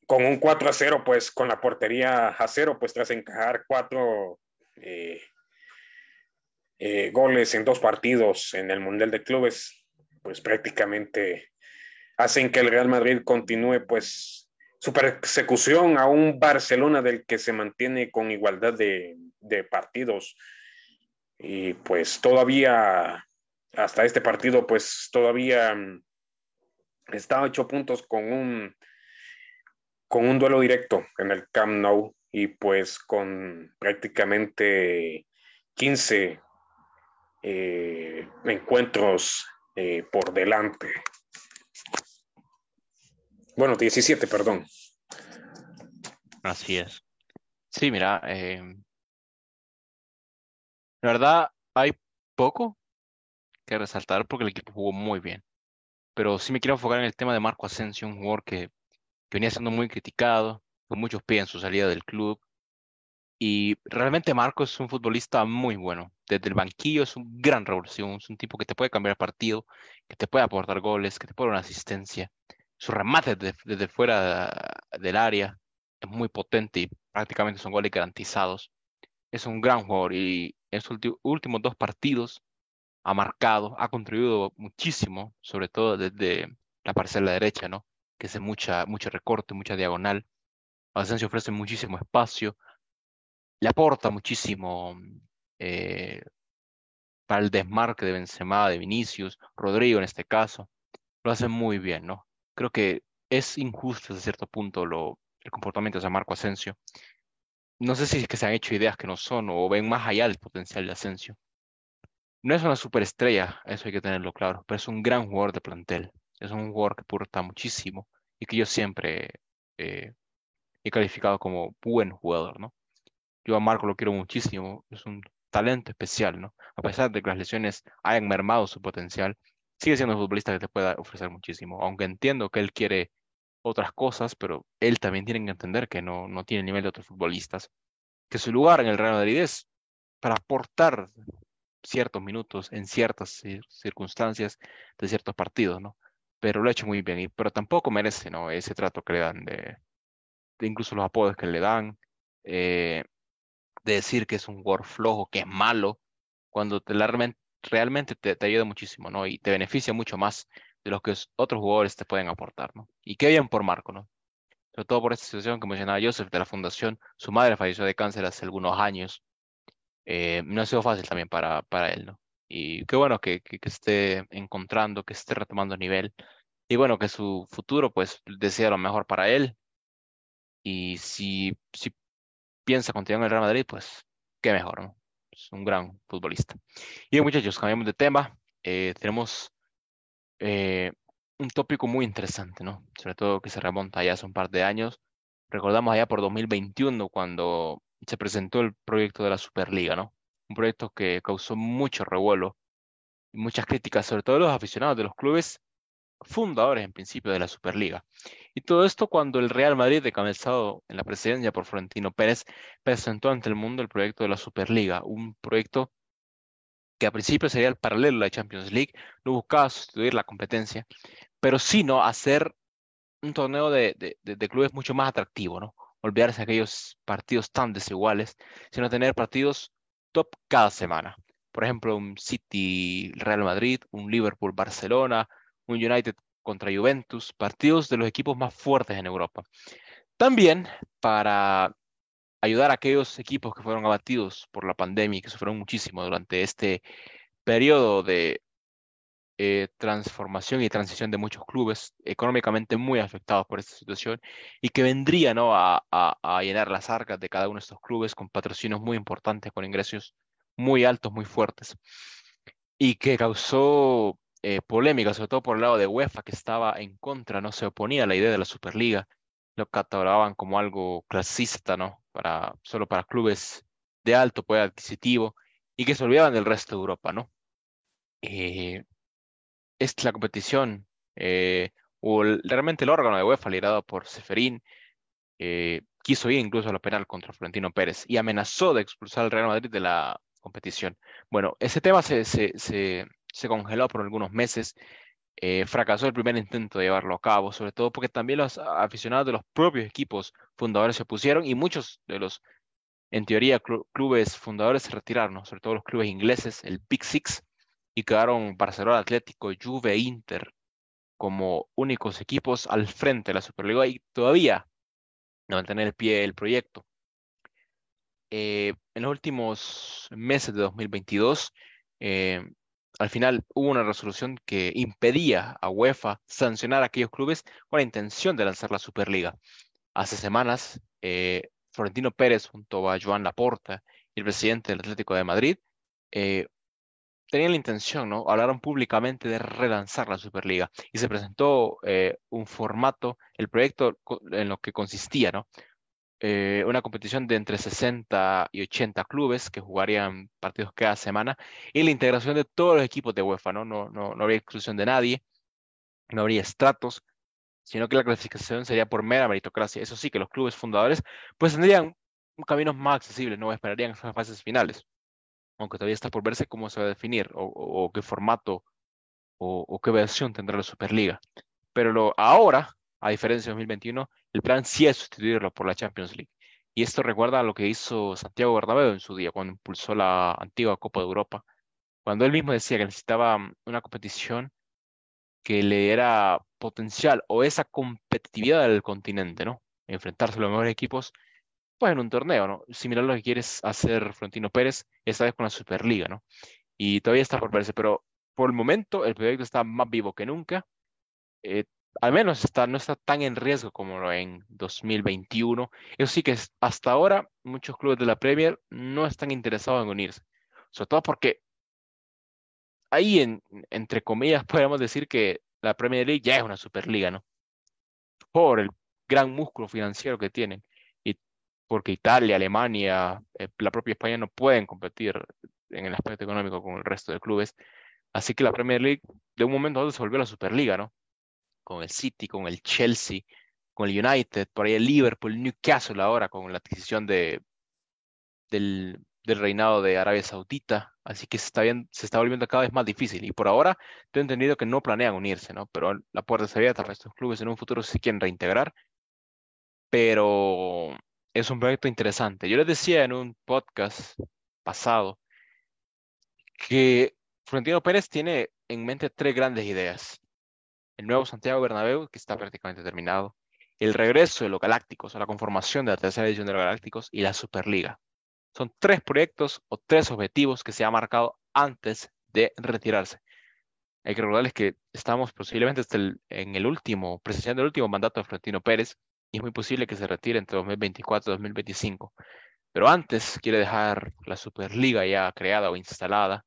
con un 4 a 0, pues con la portería a cero, pues tras encajar cuatro eh, goles en dos partidos en el Mundial de Clubes, pues prácticamente hacen que el Real Madrid continúe pues su persecución a un Barcelona del que se mantiene con igualdad de, partidos. Y pues todavía, hasta este partido, pues todavía mm, está ocho puntos con un, con un duelo directo en el Camp Nou y pues con prácticamente 15 eh, encuentros eh, por delante. Bueno, 17, perdón. Así es. Sí, mira, eh, la verdad hay poco que resaltar porque el equipo jugó muy bien. Pero sí me quiero enfocar en el tema de Marco Asensio, un jugador que, que venía siendo muy criticado, con muchos pies su salida del club, y realmente Marco es un futbolista muy bueno. Desde el banquillo es un gran revolución, es un tipo que te puede cambiar partido, que te puede aportar goles, que te puede dar una asistencia. Su remate desde, fuera del área es muy potente y prácticamente son goles garantizados. Es un gran jugador y en sus últimos dos partidos ha marcado, ha contribuido muchísimo, sobre todo desde la parcela derecha, ¿no? Que es mucha, mucho recorte, mucha diagonal. Asensio ofrece muchísimo espacio, le aporta muchísimo eh, para el desmarque de Benzema, de Vinicius, Rodrigo en este caso. Lo hace muy bien, ¿no? Creo que es injusto hasta cierto punto lo, el comportamiento de Marco Asensio. No sé si es que se han hecho ideas que no son o ven más allá del potencial de Asensio. No es una superestrella, eso hay que tenerlo claro, pero es un gran jugador de plantel. Es un jugador que aporta muchísimo y que yo siempre eh, he calificado como buen jugador, ¿no? Yo a Marco lo quiero muchísimo, es un talento especial, ¿no? A pesar de que las lesiones hayan mermado su potencial, sigue siendo un futbolista que te pueda ofrecer muchísimo, aunque entiendo que él quiere otras cosas, pero él también tiene que entender que no, no tiene el nivel de otros futbolistas, que su lugar en el Real Madrid es para aportar ciertos minutos en ciertas circunstancias de ciertos partidos, ¿no? Pero lo ha hecho muy bien, pero tampoco merece, ¿no? Ese trato que le dan de, de incluso los apodos que le dan. Eh, de decir que es un jugador flojo, que es malo, cuando te la, realmente te, te, ayuda muchísimo, ¿no? Y te beneficia mucho más de lo que otros jugadores te pueden aportar, ¿no? Y qué bien por Marco, ¿no? Sobre todo por esta situación que mencionaba Joseph de la fundación. Su madre falleció de cáncer hace algunos años. Eh, no ha sido fácil también para, para él, ¿no? Y qué bueno que, esté encontrando, que esté retomando nivel. Y bueno, que su futuro, pues, desea lo mejor para él. Y si, si piensa continuar en el Real Madrid, pues qué mejor, ¿no? Un gran futbolista. Y muchachos, cambiamos de tema. Eh, tenemos eh, un tópico muy interesante, ¿no? Sobre todo que se remonta ya hace un par de años. Recordamos allá por 2021 cuando se presentó el proyecto de la Superliga, ¿no? Un proyecto que causó mucho revuelo y muchas críticas, sobre todo de los aficionados de los clubes fundadores en principio de la Superliga. Y todo esto cuando el Real Madrid, encabezado en la presidencia por Florentino Pérez, presentó ante el mundo el proyecto de la Superliga, un proyecto que a principio sería el paralelo a la Champions League, no buscaba sustituir la competencia, pero sino hacer un torneo de, de, clubes mucho más atractivo, ¿no? Olvidarse de aquellos partidos tan desiguales, sino tener partidos top cada semana. Por ejemplo, un City Real Madrid, un Liverpool Barcelona, un United contra Juventus, partidos de los equipos más fuertes en Europa. También para ayudar a aquellos equipos que fueron abatidos por la pandemia y que sufrieron muchísimo durante este periodo de eh, transformación y transición de muchos clubes económicamente muy afectados por esta situación y que vendría ¿no? a, a, llenar las arcas de cada uno de estos clubes con patrocinios muy importantes, con ingresos muy altos, muy fuertes, y que causó eh, polémica, sobre todo por el lado de UEFA, que estaba en contra, no se oponía a la idea de la Superliga, lo catalogaban como algo clasista, ¿no? Para, solo para clubes de alto poder adquisitivo y que se olvidaban del resto de Europa, ¿no? Eh, es la competición, eh, o realmente el órgano de UEFA, liderado por Seferín, eh, quiso ir incluso a la penal contra Florentino Pérez y amenazó de expulsar al Real Madrid de la competición. Bueno, ese tema se, congeló por algunos meses. Eh, fracasó el primer intento de llevarlo a cabo, sobre todo porque también los aficionados de los propios equipos fundadores se opusieron y muchos de los, en teoría, clubes fundadores se retiraron, sobre todo los clubes ingleses, el Big Six, y quedaron Barcelona Atlético, Juve Inter como únicos equipos al frente de la Superliga y todavía no mantener el pie del proyecto. Eh, en los últimos meses de 2022, eh, al final hubo una resolución que impedía a UEFA sancionar a aquellos clubes con la intención de lanzar la Superliga. Hace semanas, eh, Florentino Pérez junto a Joan Laporta y el presidente del Atlético de Madrid tenían la intención, ¿no? Hablaron públicamente de relanzar la Superliga y se presentó eh, un formato, el proyecto en lo que consistía, ¿no? Eh, una competición de entre 60 y 80 clubes que jugarían partidos cada semana y la integración de todos los equipos de UEFA, ¿no? No, no, no habría exclusión de nadie, no habría estratos, sino que la clasificación sería por mera meritocracia. Eso sí, que los clubes fundadores pues tendrían caminos más accesibles, no esperarían esas fases finales aunque todavía está por verse cómo se va a definir o, qué formato o, qué versión tendrá la Superliga. Pero lo, ahora, a diferencia de 2021, el plan sí es sustituirlo por la Champions League. Y esto recuerda a lo que hizo Santiago Bernabéu en su día, cuando impulsó la antigua Copa de Europa, cuando él mismo decía que necesitaba mm, una competición que le diera potencial o esa competitividad del continente, ¿no? Enfrentarse a los mejores equipos pues en un torneo, ¿no? Similar a lo que quieres hacer Frontino Pérez, esta vez con la Superliga, ¿no? Y todavía está por verse, pero por el momento el proyecto está más vivo que nunca. Eh, al menos está, no está tan en riesgo como en 2021. Eso sí que hasta ahora muchos clubes de la Premier no están interesados en unirse. Sobre todo porque ahí, en, entre comillas, podemos decir que la Premier League ya es una Superliga, ¿no? Por el gran músculo financiero que tienen porque Italia, Alemania, eh, la propia España no pueden competir en el aspecto económico con el resto de clubes. Así que la Premier League de un momento a otro se volvió la Superliga, ¿no? Con el City, con el Chelsea, con el United, por ahí el Liverpool, Newcastle ahora con la adquisición de, del, reinado de Arabia Saudita. Así que se está, bien, se está volviendo cada vez más difícil. Y por ahora tengo entendido que no planean unirse, ¿no? Pero la puerta se abierta para estos clubes en un futuro si quieren reintegrar. Pero es un proyecto interesante. Yo les decía en un podcast pasado que Florentino Pérez tiene en mente tres grandes ideas. El nuevo Santiago Bernabéu, que está prácticamente terminado, el regreso de los Galácticos o la conformación de la tercera edición de los Galácticos y la Superliga. Son tres proyectos o tres objetivos que se ha marcado antes de retirarse. Hay que recordarles que estamos posiblemente en el último, presenciando el último mandato de Florentino Pérez y es muy posible que se retire entre 2024 y 2025. Pero antes quiere dejar la Superliga ya creada o instalada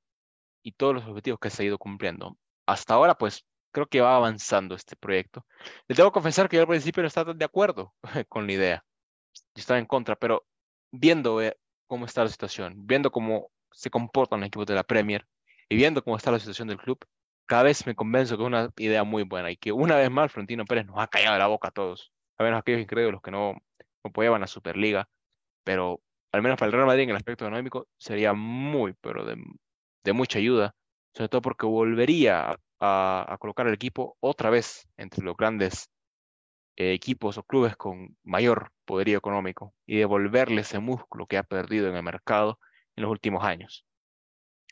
y todos los objetivos que se ha ido cumpliendo. Hasta ahora, pues creo que va avanzando este proyecto. Le tengo que confesar que yo al principio no estaba de acuerdo con la idea. Yo estaba en contra, pero viendo eh, cómo está la situación, viendo cómo se comportan los equipos de la Premier y viendo cómo está la situación del club, cada vez me convenzo que es una idea muy buena y que una vez más Florentino Pérez nos ha callado la boca a todos a menos aquellos incrédulos que no, no apoyaban la Superliga, pero al menos para el Real Madrid en el aspecto económico sería muy, pero de, de mucha ayuda, sobre todo porque volvería a, a, colocar el equipo otra vez entre los grandes eh, equipos o clubes con mayor poderío económico y devolverle ese músculo que ha perdido en el mercado en los últimos años.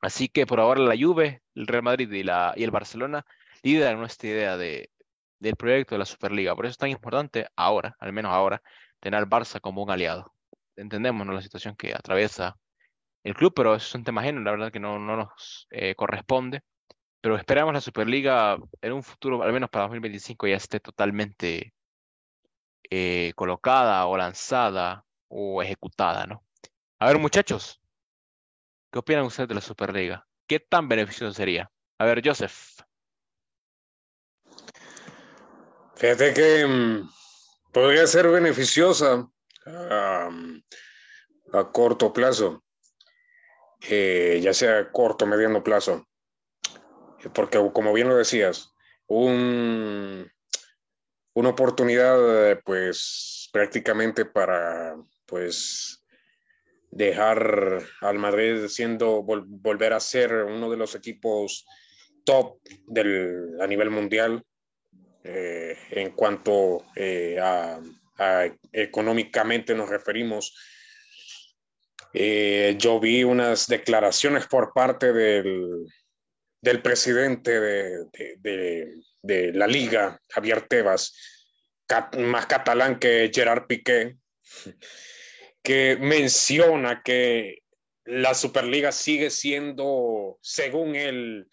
Así que por ahora la Juve, el Real Madrid y, el Barcelona lideran nuestra idea de, del proyecto de la Superliga. Por eso es tan importante ahora, al menos ahora, tener al Barça como un aliado. Entendemos la situación que atraviesa el club, pero eso es un tema ajeno, la verdad que no, no nos eh, corresponde. Pero esperamos la Superliga en un futuro, al menos para 2025, ya esté totalmente eh, colocada o lanzada o ejecutada, ¿no? A ver, muchachos, ¿qué opinan ustedes de la Superliga? ¿Qué tan beneficioso sería? A ver, Joseph. Fíjate que mm, podría ser beneficiosa a corto plazo, eh, ya sea corto o mediano plazo, porque como bien lo decías, un, una oportunidad pues prácticamente para pues dejar al Madrid siendo volver a ser uno de los equipos top a nivel mundial eh, en cuanto eh, a, económicamente nos referimos. Eh, yo vi unas declaraciones por parte del, del presidente de, de, la liga, Javier Tebas, más catalán que Gerard Piqué, que menciona que la Superliga sigue siendo, según él,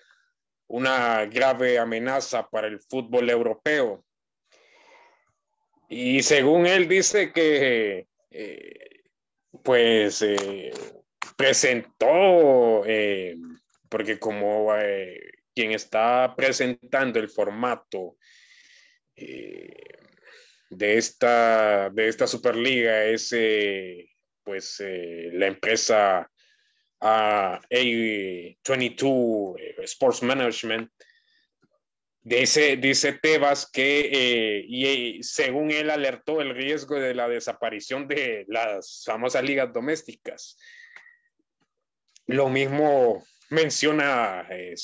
una grave amenaza para el fútbol europeo. Y según él dice que, eh, pues, eh, presentó, eh, porque como quien está presentando el formato de, esta, de esta Superliga es, pues, la empresa a A22 eh, Sports Management, dice, dice Tebas que eh, y, según él alertó el riesgo de la desaparición de las famosas ligas domésticas. Lo mismo menciona eh,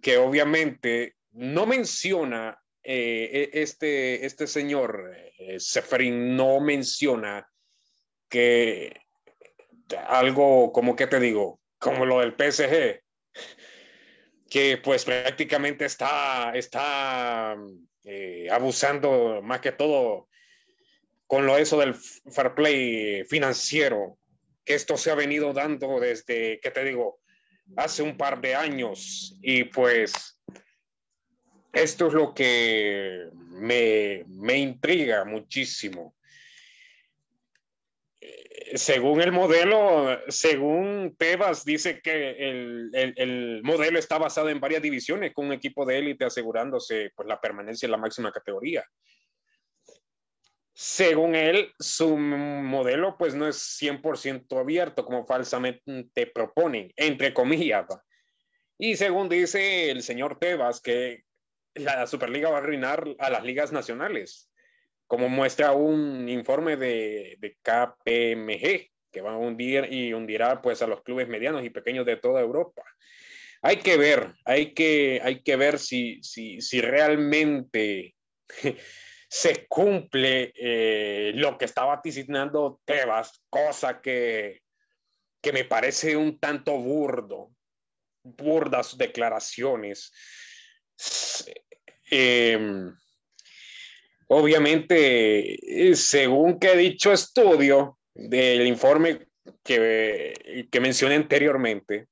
que, obviamente no menciona e, este, este señor, Safarín no menciona que algo como que te digo, como lo del PSG, que pues prácticamente está, está eh, abusando más que todo con lo eso del fair play financiero, esto se ha venido dando desde, que te digo, hace un par de años. Y pues esto es lo que me, me intriga muchísimo. Según el modelo, según Tebas, dice que el, modelo está basado en varias divisiones con un equipo de élite asegurándose pues, la permanencia en la máxima categoría. Según él, su modelo pues no es 100% abierto como falsamente proponen, entre comillas. Y según dice el señor Tebas, que la Superliga va a arruinar a las ligas nacionales como muestra un informe de, de, KPMG, que va a hundir y hundirá pues a los clubes medianos y pequeños de toda Europa. Hay que ver, hay que, hay que ver si, si, si realmente se cumple eh, lo que está vaticinando Tebas, cosa que, que me parece un tanto burdo, burdas declaraciones. Eh, Obviamente, según que ha dicho estudio del informe que, que mencioné anteriormente,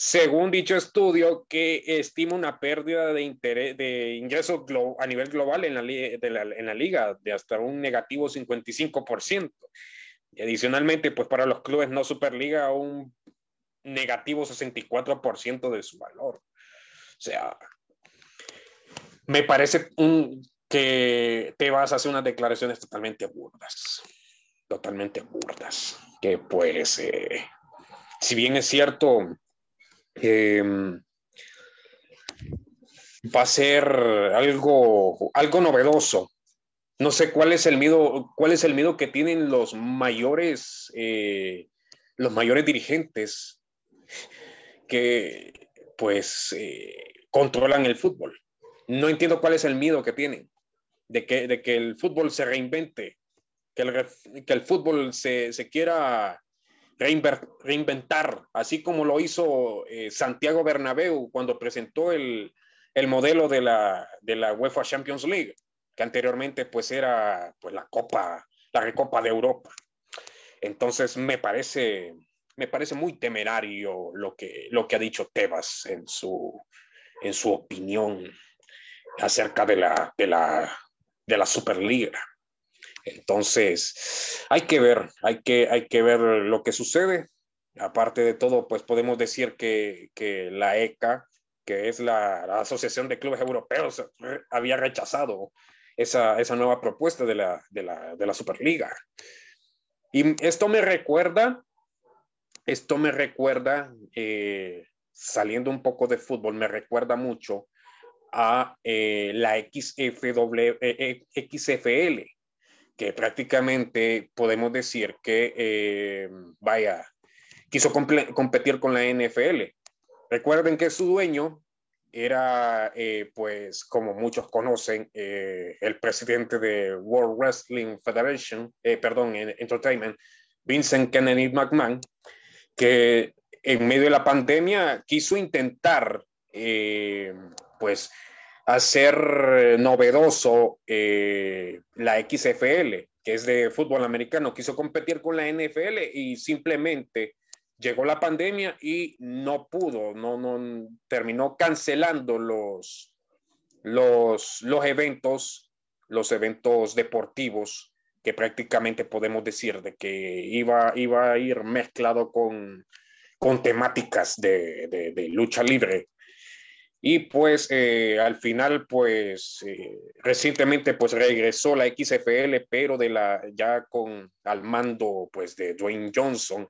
según dicho estudio, que estima una pérdida de, interés, de ingresos a nivel global en la, en la liga de hasta un negativo 55%. Y adicionalmente, pues para los clubes no Superliga, un negativo 64% de su valor. O sea, me parece un que te vas a hacer unas declaraciones totalmente burdas, totalmente burdas, que pues, eh, si bien es cierto, em, va a ser algo, algo novedoso. No sé cuál es el miedo, cuál es el miedo que tienen los mayores, eh, los mayores dirigentes que pues eh, controlan el fútbol. No entiendo cuál es el miedo que tienen de que, de que el fútbol se reinvente, que el, que el fútbol se, se quiera reinventar, así como lo hizo eh, Santiago Bernabéu cuando presentó el, el modelo de la, de la UEFA Champions League, que anteriormente pues era pues la Copa, la Recopa de Europa. Entonces me parece, me parece muy temerario lo que, lo que ha dicho Tebas en su, en su opinión acerca de la, de la, de la Superliga. Entonces, hay que ver, hay que, hay que ver lo que sucede. Aparte de todo, pues podemos decir que, que la ECA, que es la, Asociación de Clubes Europeos, había rechazado esa, esa nueva propuesta de la, de, la, de la Superliga. Y esto me recuerda, esto me recuerda, eh, saliendo un poco de fútbol, me recuerda mucho a eh, la XFW, eh, XFL, que prácticamente podemos decir que, eh, vaya, quiso competir con la NFL. Recuerden que su dueño era, eh, pues, como muchos conocen, eh, el presidente de World Wrestling Federation, perdón, Entertainment, Vincent Kennedy McMahon, que en medio de la pandemia quiso intentar, pues, hacer novedoso eh, la XFL, que es de fútbol americano, quiso competir con la NFL y simplemente llegó la pandemia y no pudo, no, no terminó cancelando los, los, los eventos, los eventos deportivos que prácticamente podemos decir de que iba, iba a ir mezclado con, con temáticas de, de lucha libre y pues eh, al final, pues eh, recientemente pues regresó la XFL, pero de la, ya con al mando pues de Dwayne Johnson,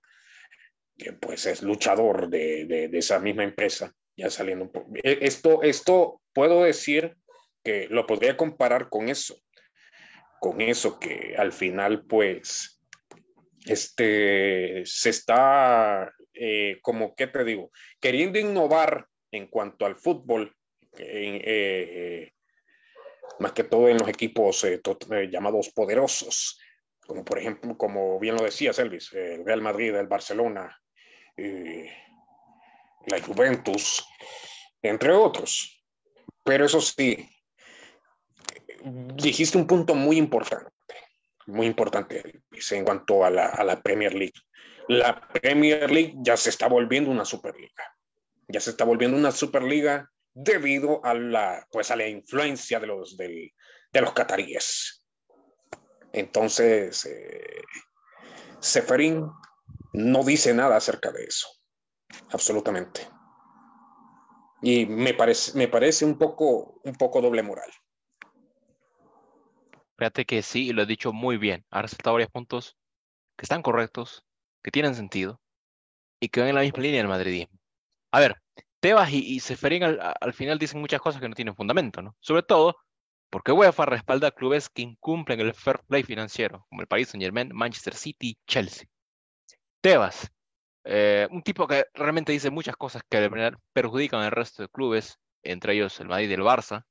que pues es luchador de, de, esa misma empresa, ya saliendo. E, esto, esto puedo decir que lo podría comparar con eso, con eso que al final pues este se está, eh, como, ¿qué te digo? Queriendo innovar en cuanto al fútbol, eh, eh, más que todo en los equipos eh, llamados poderosos, como por ejemplo, como bien lo decías, Elvis, el Real Madrid, el Barcelona, la Juventus, entre otros. Pero eso sí, dijiste un punto muy importante, muy importante, en cuanto a la, a la Premier League. La Premier League ya se está volviendo una Superliga ya se está volviendo una Superliga debido a la, pues, a la influencia de los, de los cataríes. Entonces, eh, Seferín no dice nada acerca de eso, absolutamente. Y me parece, me parece un, poco, un poco doble moral. Fíjate que sí, lo he dicho muy bien. Ha resaltado varios puntos que están correctos, que tienen sentido y que van en la misma línea del madridismo. A ver, Tebas y, y Seferín al, final dicen muchas cosas que no tienen fundamento, ¿no? Sobre todo porque UEFA respalda a clubes que incumplen el fair play financiero, como el Paris Saint Germain, Manchester City, Chelsea. Tebas, eh, un tipo que realmente dice muchas cosas que perjudican al resto de clubes, entre ellos el Madrid y el Barça,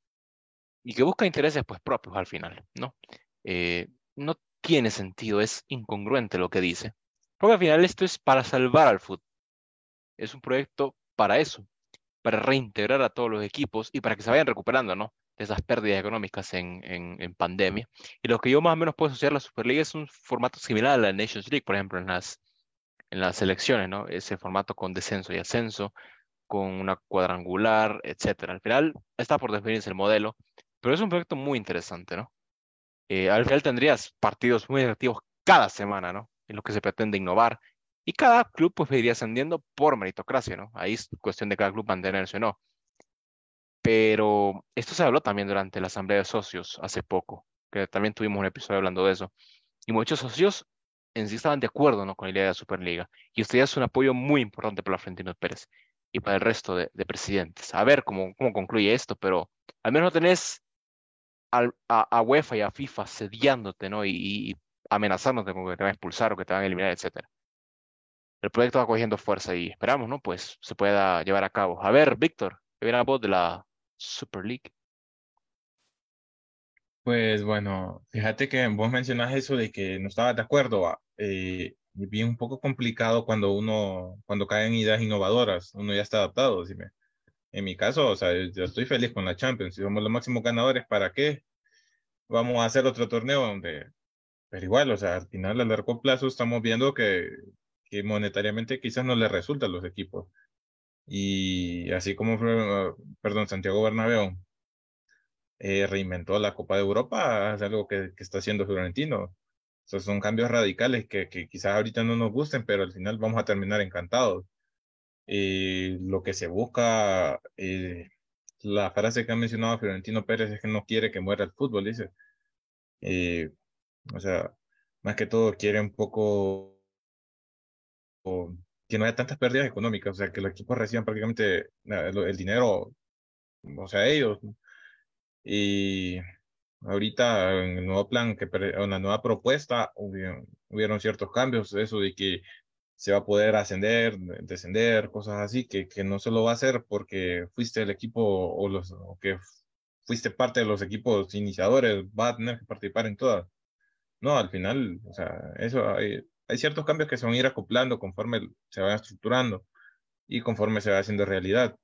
y que busca intereses pues propios al final, ¿no? Eh, no tiene sentido, es incongruente lo que dice, porque al final esto es para salvar al fútbol. Es un proyecto para eso, para reintegrar a todos los equipos y para que se vayan recuperando, ¿no? De esas pérdidas económicas en, en, pandemia. Y lo que yo más o menos puedo asociar a la Superliga es un formato similar a la Nations League, por ejemplo, en las, en las selecciones, ¿no? Ese formato con descenso y ascenso, con una cuadrangular, etcétera. Al final está por definirse el modelo, pero es un proyecto muy interesante, ¿no? Eh, al final tendrías partidos muy atractivos cada semana, ¿no? En lo que se pretende innovar y cada club pues iría ascendiendo por meritocracia, ¿no? Ahí es cuestión de cada club mantenerse o no. Pero esto se habló también durante la asamblea de socios hace poco, que también tuvimos un episodio hablando de eso. Y muchos socios en sí estaban de acuerdo ¿no? con la idea de la Superliga. Y esto ya es un apoyo muy importante para Florentino Pérez y para el resto de, presidentes. A ver cómo, cómo concluye esto, pero al menos no tenés a, a, UEFA y a FIFA sediándote, ¿no? Y, y amenazándote con que te van a expulsar o que te van a eliminar, etcétera el proyecto va cogiendo fuerza y esperamos, ¿no? Pues se pueda llevar a cabo. A ver, Víctor, ¿qué viene a voz de la Super League? Pues bueno, fíjate que vos mencionas eso de que no estabas de acuerdo. Eh, es bien un poco complicado cuando uno, cuando caen ideas innovadoras, uno ya está adaptado. en mi caso, o sea, yo estoy feliz con la Champions. Si somos los máximos ganadores, ¿para qué? Vamos a hacer otro torneo donde, pero igual, o sea, al final a largo plazo estamos viendo que que monetariamente quizás no le resulta a los equipos. Y así como, perdón, Santiago Bernabéu eh, reinventó la Copa de Europa, es algo que, está haciendo Florentino. Son cambios radicales que, que, quizás ahorita no nos gusten, pero al final vamos a terminar encantados. Eh, lo que se busca, eh, la frase que ha mencionado Florentino Pérez es que no quiere que muera el fútbol, dice. Eh, o sea, más que todo quiere un poco que no haya tantas pérdidas económicas, o sea, que los equipos reciban prácticamente el, dinero, o sea, ellos. Y ahorita en el nuevo plan, que en la nueva propuesta, hubieron, ciertos cambios, eso de que se va a poder ascender, descender, cosas así, que, que no se lo va a hacer porque fuiste el equipo o, los, o que fuiste parte de los equipos iniciadores, va a tener que participar en todas. No, al final, o sea, eso hay, hay ciertos cambios que se van a ir acoplando conforme se va estructurando y conforme se va haciendo realidad.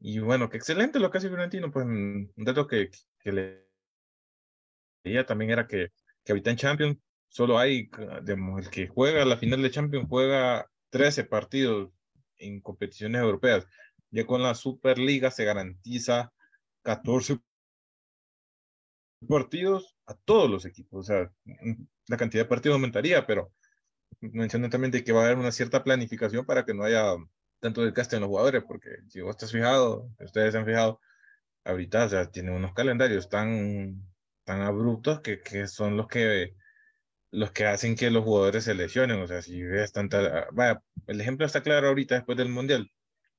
Y bueno, qué excelente lo que hace Fiorentino, pues un dato que, que le leía también era que, que ahorita en Champions solo hay, digamos, el que juega la final de Champions juega 13 partidos en competiciones europeas. Ya con la Superliga se garantiza 14 partidos a todos los equipos. O sea, la cantidad de partidos aumentaría, pero mencioné también de que va a haber una cierta planificación para que no haya tanto desgaste en los jugadores, porque si vos estás fijado, ustedes han fijado, ahorita o sea, tienen unos calendarios tan, tan abruptos que, que son los que los que hacen que los jugadores se lesionen. O sea, si ves tanta. Vaya, el ejemplo está claro ahorita después del Mundial.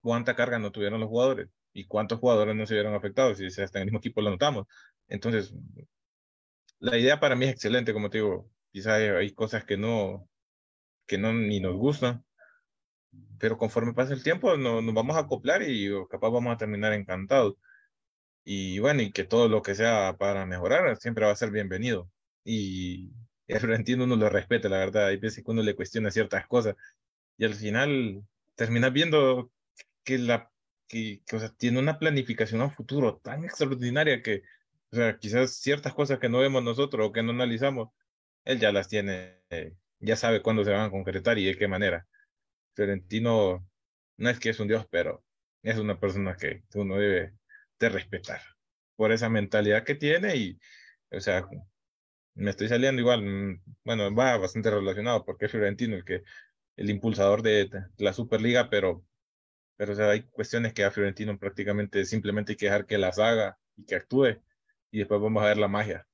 ¿Cuánta carga no tuvieron los jugadores? ¿Y cuántos jugadores no se vieron afectados? Si hasta en el mismo equipo lo notamos. Entonces, la idea para mí es excelente, como te digo. Quizá hay, cosas que no, que no ni nos gustan, pero conforme pasa el tiempo nos, nos vamos a acoplar y capaz vamos a terminar encantados. Y bueno, y que todo lo que sea para mejorar siempre va a ser bienvenido. Y el Florentino uno lo respeta, la verdad. Hay veces que uno le cuestiona ciertas cosas y al final termina viendo que la que, o sea, tiene una planificación a futuro tan extraordinaria que, o sea, quizás ciertas cosas que no vemos nosotros o que no analizamos, él ya las tiene, ya sabe cuándo se van a concretar y de qué manera. Florentino no es que es un dios, pero es una persona que uno debe de respetar por esa mentalidad que tiene y, o sea, me estoy saliendo igual, mm, bueno, va bastante relacionado porque es Fiorentino el que el impulsador de, la Superliga, pero, pero o sea, hay cuestiones que a Fiorentino prácticamente simplemente hay que dejar que las haga y que actúe y después vamos a ver la magia.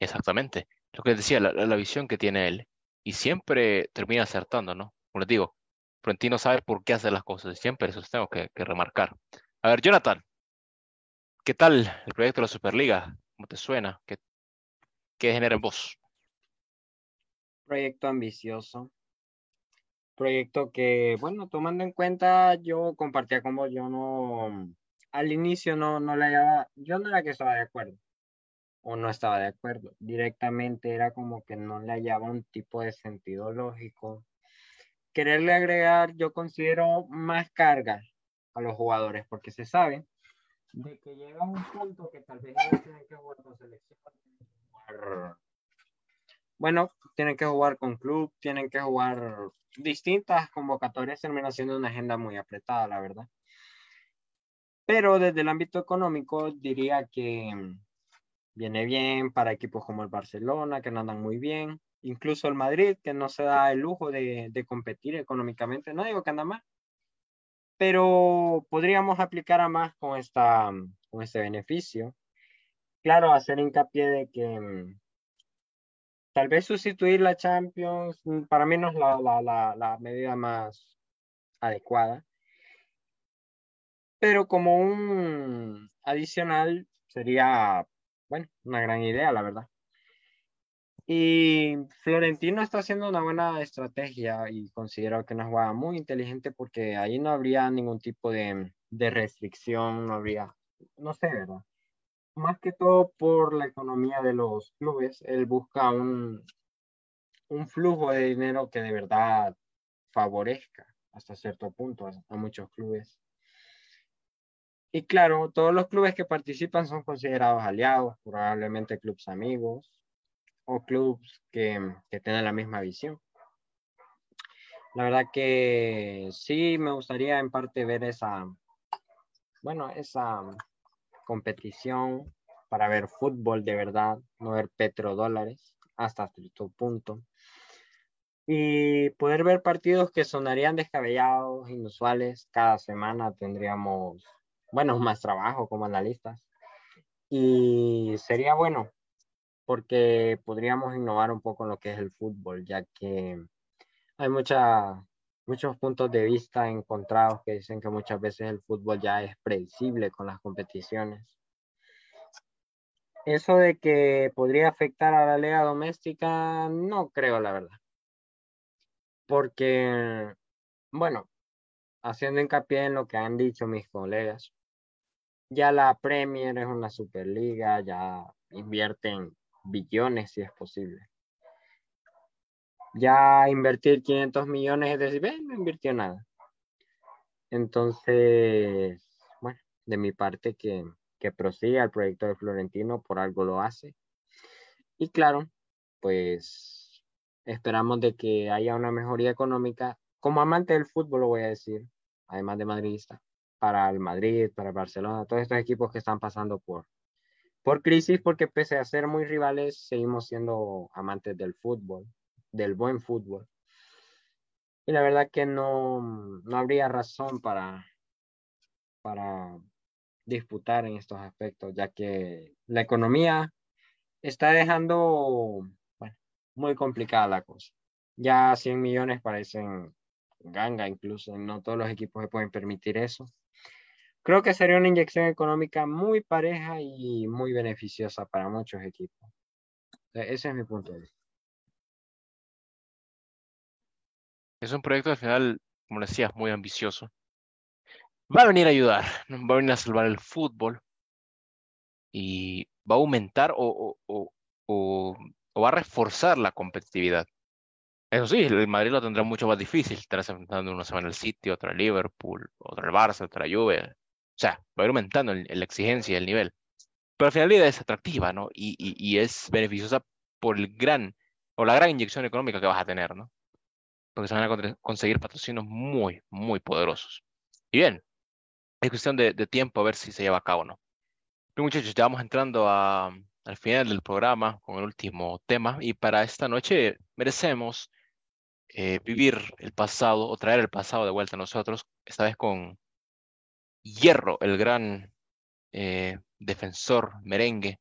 Exactamente, lo que decía, la, la visión que tiene él y siempre termina acertando, ¿no? Como les digo, Fiorentino sabe por qué hace las cosas, siempre eso tengo que, que remarcar. A ver, Jonathan, ¿qué tal el proyecto de la Superliga? ¿Cómo te suena? ¿Qué, ¿Qué genera en vos? Proyecto ambicioso. Proyecto que, bueno, tomando en cuenta, yo compartía como yo no, al inicio no, no la hallaba, yo no era que estaba de acuerdo o no estaba de acuerdo. Directamente era como que no le hallaba un tipo de sentido lógico. Quererle agregar, yo considero más carga a los jugadores, porque se sabe de que llega un punto que tal vez ellos tienen que jugar con selección bueno, tienen que jugar con club, tienen que jugar distintas convocatorias, termina siendo una agenda muy apretada, la verdad. Pero desde el ámbito económico diría que viene bien para equipos como el Barcelona, que no andan muy bien, incluso el Madrid, que no se da el lujo de, de competir económicamente, no digo que anda mal, pero podríamos aplicar a más con, esta, con este beneficio. Claro, hacer hincapié de que mm, tal vez sustituir la Champions mm, para mí no es la, la, la, medida más adecuada. Pero como un adicional sería, bueno, una gran idea, la verdad. Y Florentino está haciendo una buena estrategia y considero que una jugada muy inteligente porque ahí no habría ningún tipo de, de restricción, no habría, no sé, ¿verdad? más que todo por la economía de los clubes, él busca un, un flujo de dinero que de verdad favorezca hasta cierto punto a, muchos clubes. Y claro, todos los clubes que participan son considerados aliados, probablemente clubes amigos o clubes que, que tienen la misma visión. La verdad que sí me gustaría en parte ver esa, bueno, esa competición para ver fútbol de verdad, no ver petrodólares hasta cierto punto. Y poder ver partidos que sonarían descabellados, inusuales. Cada semana tendríamos, bueno, más trabajo como analistas. Y sería bueno, porque podríamos innovar un poco en lo que es el fútbol, ya que hay mucha, muchos puntos de vista encontrados que dicen que muchas veces el fútbol ya es predecible con las competiciones. Eso de que podría afectar a la liga doméstica, no creo, la verdad. Porque, bueno, haciendo hincapié en lo que han dicho mis colegas, ya la Premier es una superliga, ya invierten billones si es posible ya invertir 500 millones, es decir, no invirtió nada. Entonces, bueno, de mi parte que, que prosiga el proyecto de Florentino, por algo lo hace. Y claro, pues esperamos de que haya una mejoría económica. Como amante del fútbol lo voy a decir, además de madridista, para el Madrid, para el Barcelona, todos estos equipos que están pasando por, por crisis, porque pese a ser muy rivales, seguimos siendo amantes del fútbol del buen fútbol. Y la verdad que no, no habría razón para, para disputar en estos aspectos, ya que la economía está dejando muy complicada la cosa. Ya 100 millones parecen ganga, incluso no todos los equipos se pueden permitir eso. Creo que sería una inyección económica muy pareja y muy beneficiosa para muchos equipos. Ese es mi punto de vista. Es un proyecto al final, como decías, muy ambicioso. Va a venir a ayudar, va a venir a salvar el fútbol y va a aumentar o va a reforzar la competitividad. Eso sí, el Madrid lo tendrá mucho más difícil. Estarás enfrentando una semana el City, otra el Liverpool, otra el Barça, otra la Juve. O sea, va a ir aumentando la exigencia y el nivel. Pero al final la idea es atractiva, ¿no? Y, y, y, es beneficiosa por el gran, o la gran inyección económica que vas a tener, ¿no? porque se van a conseguir patrocinios muy, muy poderosos. Y bien, es cuestión de, tiempo a ver si se lleva a cabo o no. Bien, muchachos, ya vamos entrando al final del programa con el último tema y para esta noche merecemos eh, vivir el pasado o traer el pasado de vuelta a nosotros, esta vez con Hierro, el gran eh, defensor merengue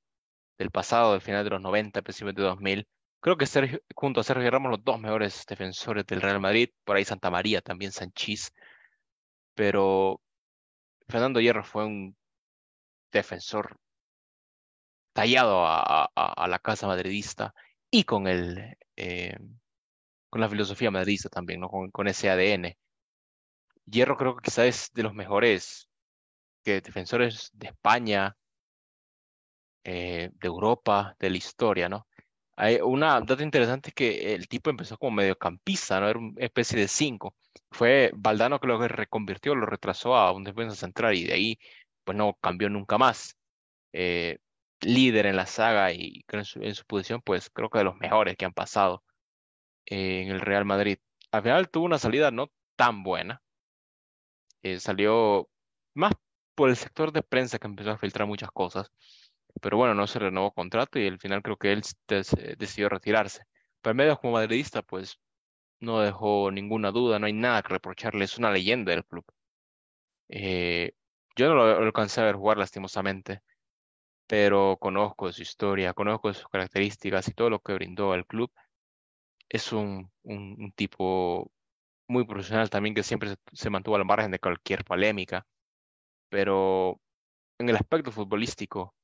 del pasado, del final de los 90, principios de 2000, Creo que Sergio, junto a Sergio Ramos, los dos mejores defensores del Real Madrid, por ahí Santa María, también Sanchís, pero Fernando Hierro fue un defensor tallado a, la casa madridista y con el eh, con la filosofía madridista también, ¿no? Con, ese ADN. Hierro creo que quizás es de los mejores defensores de España, eh, de Europa, de la historia, ¿no? Hay una dato interesante es que el tipo empezó como mediocampista, ¿no? Era una especie de cinco. Fue Valdano que lo reconvirtió, lo retrasó a un defensa central y de ahí pues no cambió nunca más. Eh, líder en la saga y en su, posición, pues creo que de los mejores que han pasado eh, en el Real Madrid. Al final tuvo una salida no tan buena. Salió más por el sector de prensa que empezó a filtrar muchas cosas pero bueno, no se renovó contrato y al final creo que él decidió retirarse. Pero medio como madridista, pues no dejó ninguna duda, no hay nada que reprocharle, es una leyenda del club. Eh, yo no lo, alcancé a ver jugar lastimosamente, pero conozco su historia, conozco sus características y todo lo que brindó al club. Es un, un, tipo muy profesional también que siempre se, se mantuvo al margen de cualquier polémica, pero en el aspecto futbolístico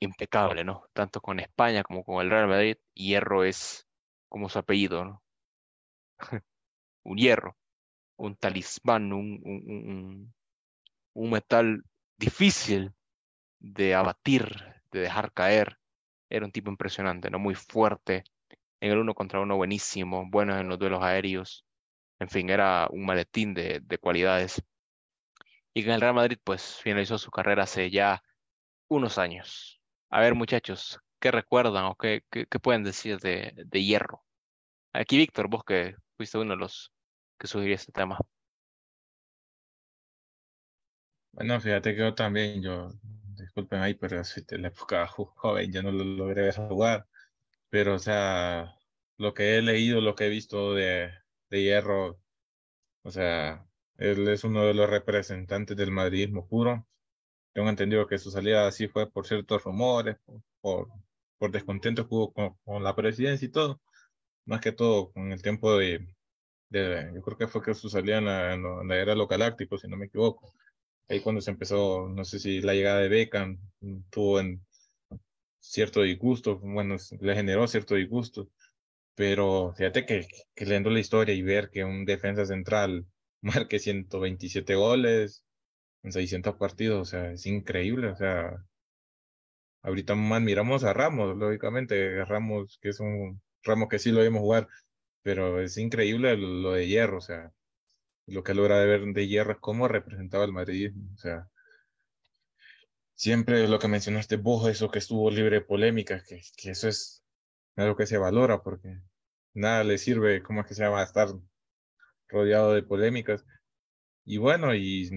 impecable, ¿no? Tanto con España como con el Real Madrid, hierro es como su apellido, ¿no? un hierro, un talismán, un, un, un, metal difícil de abatir, de dejar caer. Era un tipo impresionante, ¿no? Muy fuerte, en el uno contra uno buenísimo, bueno en los duelos aéreos. En fin, era un maletín de, de cualidades. Y en el Real Madrid, pues finalizó su carrera hace ya unos años. A ver, muchachos, ¿qué recuerdan o qué, qué, pueden decir de, de, Hierro? Aquí, Víctor, vos que fuiste uno de los que sugerir este tema. Bueno, fíjate que yo también, yo, disculpen ahí, pero en la época joven yo no lo logré jugar, pero o sea, lo que he leído, lo que he visto de, de Hierro, o sea, él es uno de los representantes del madridismo puro. Tengo entendido que su salida así fue por ciertos rumores, por, por descontento con, con, la presidencia y todo. Más que todo con el tiempo de, de yo creo que fue que su salida en la, en la era local galáctico, si no me equivoco. Ahí cuando se empezó, no sé si la llegada de Beckham tuvo en cierto disgusto, bueno, le generó cierto disgusto. Pero fíjate que, que leyendo la historia y ver que un defensa central marque 127 goles en 600 partidos, o sea, es increíble, o sea, ahorita más miramos a Ramos, lógicamente, Ramos, que es un Ramos que sí lo vimos jugar, pero es increíble lo, de Hierro, o sea, lo que logra de ver de Hierro es cómo representaba el madridismo, o sea, siempre lo que mencionaste vos, eso que estuvo libre de polémicas, que, que eso es algo que se valora, porque nada le sirve, ¿cómo es que se llama?, estar rodeado de polémicas. Y bueno, y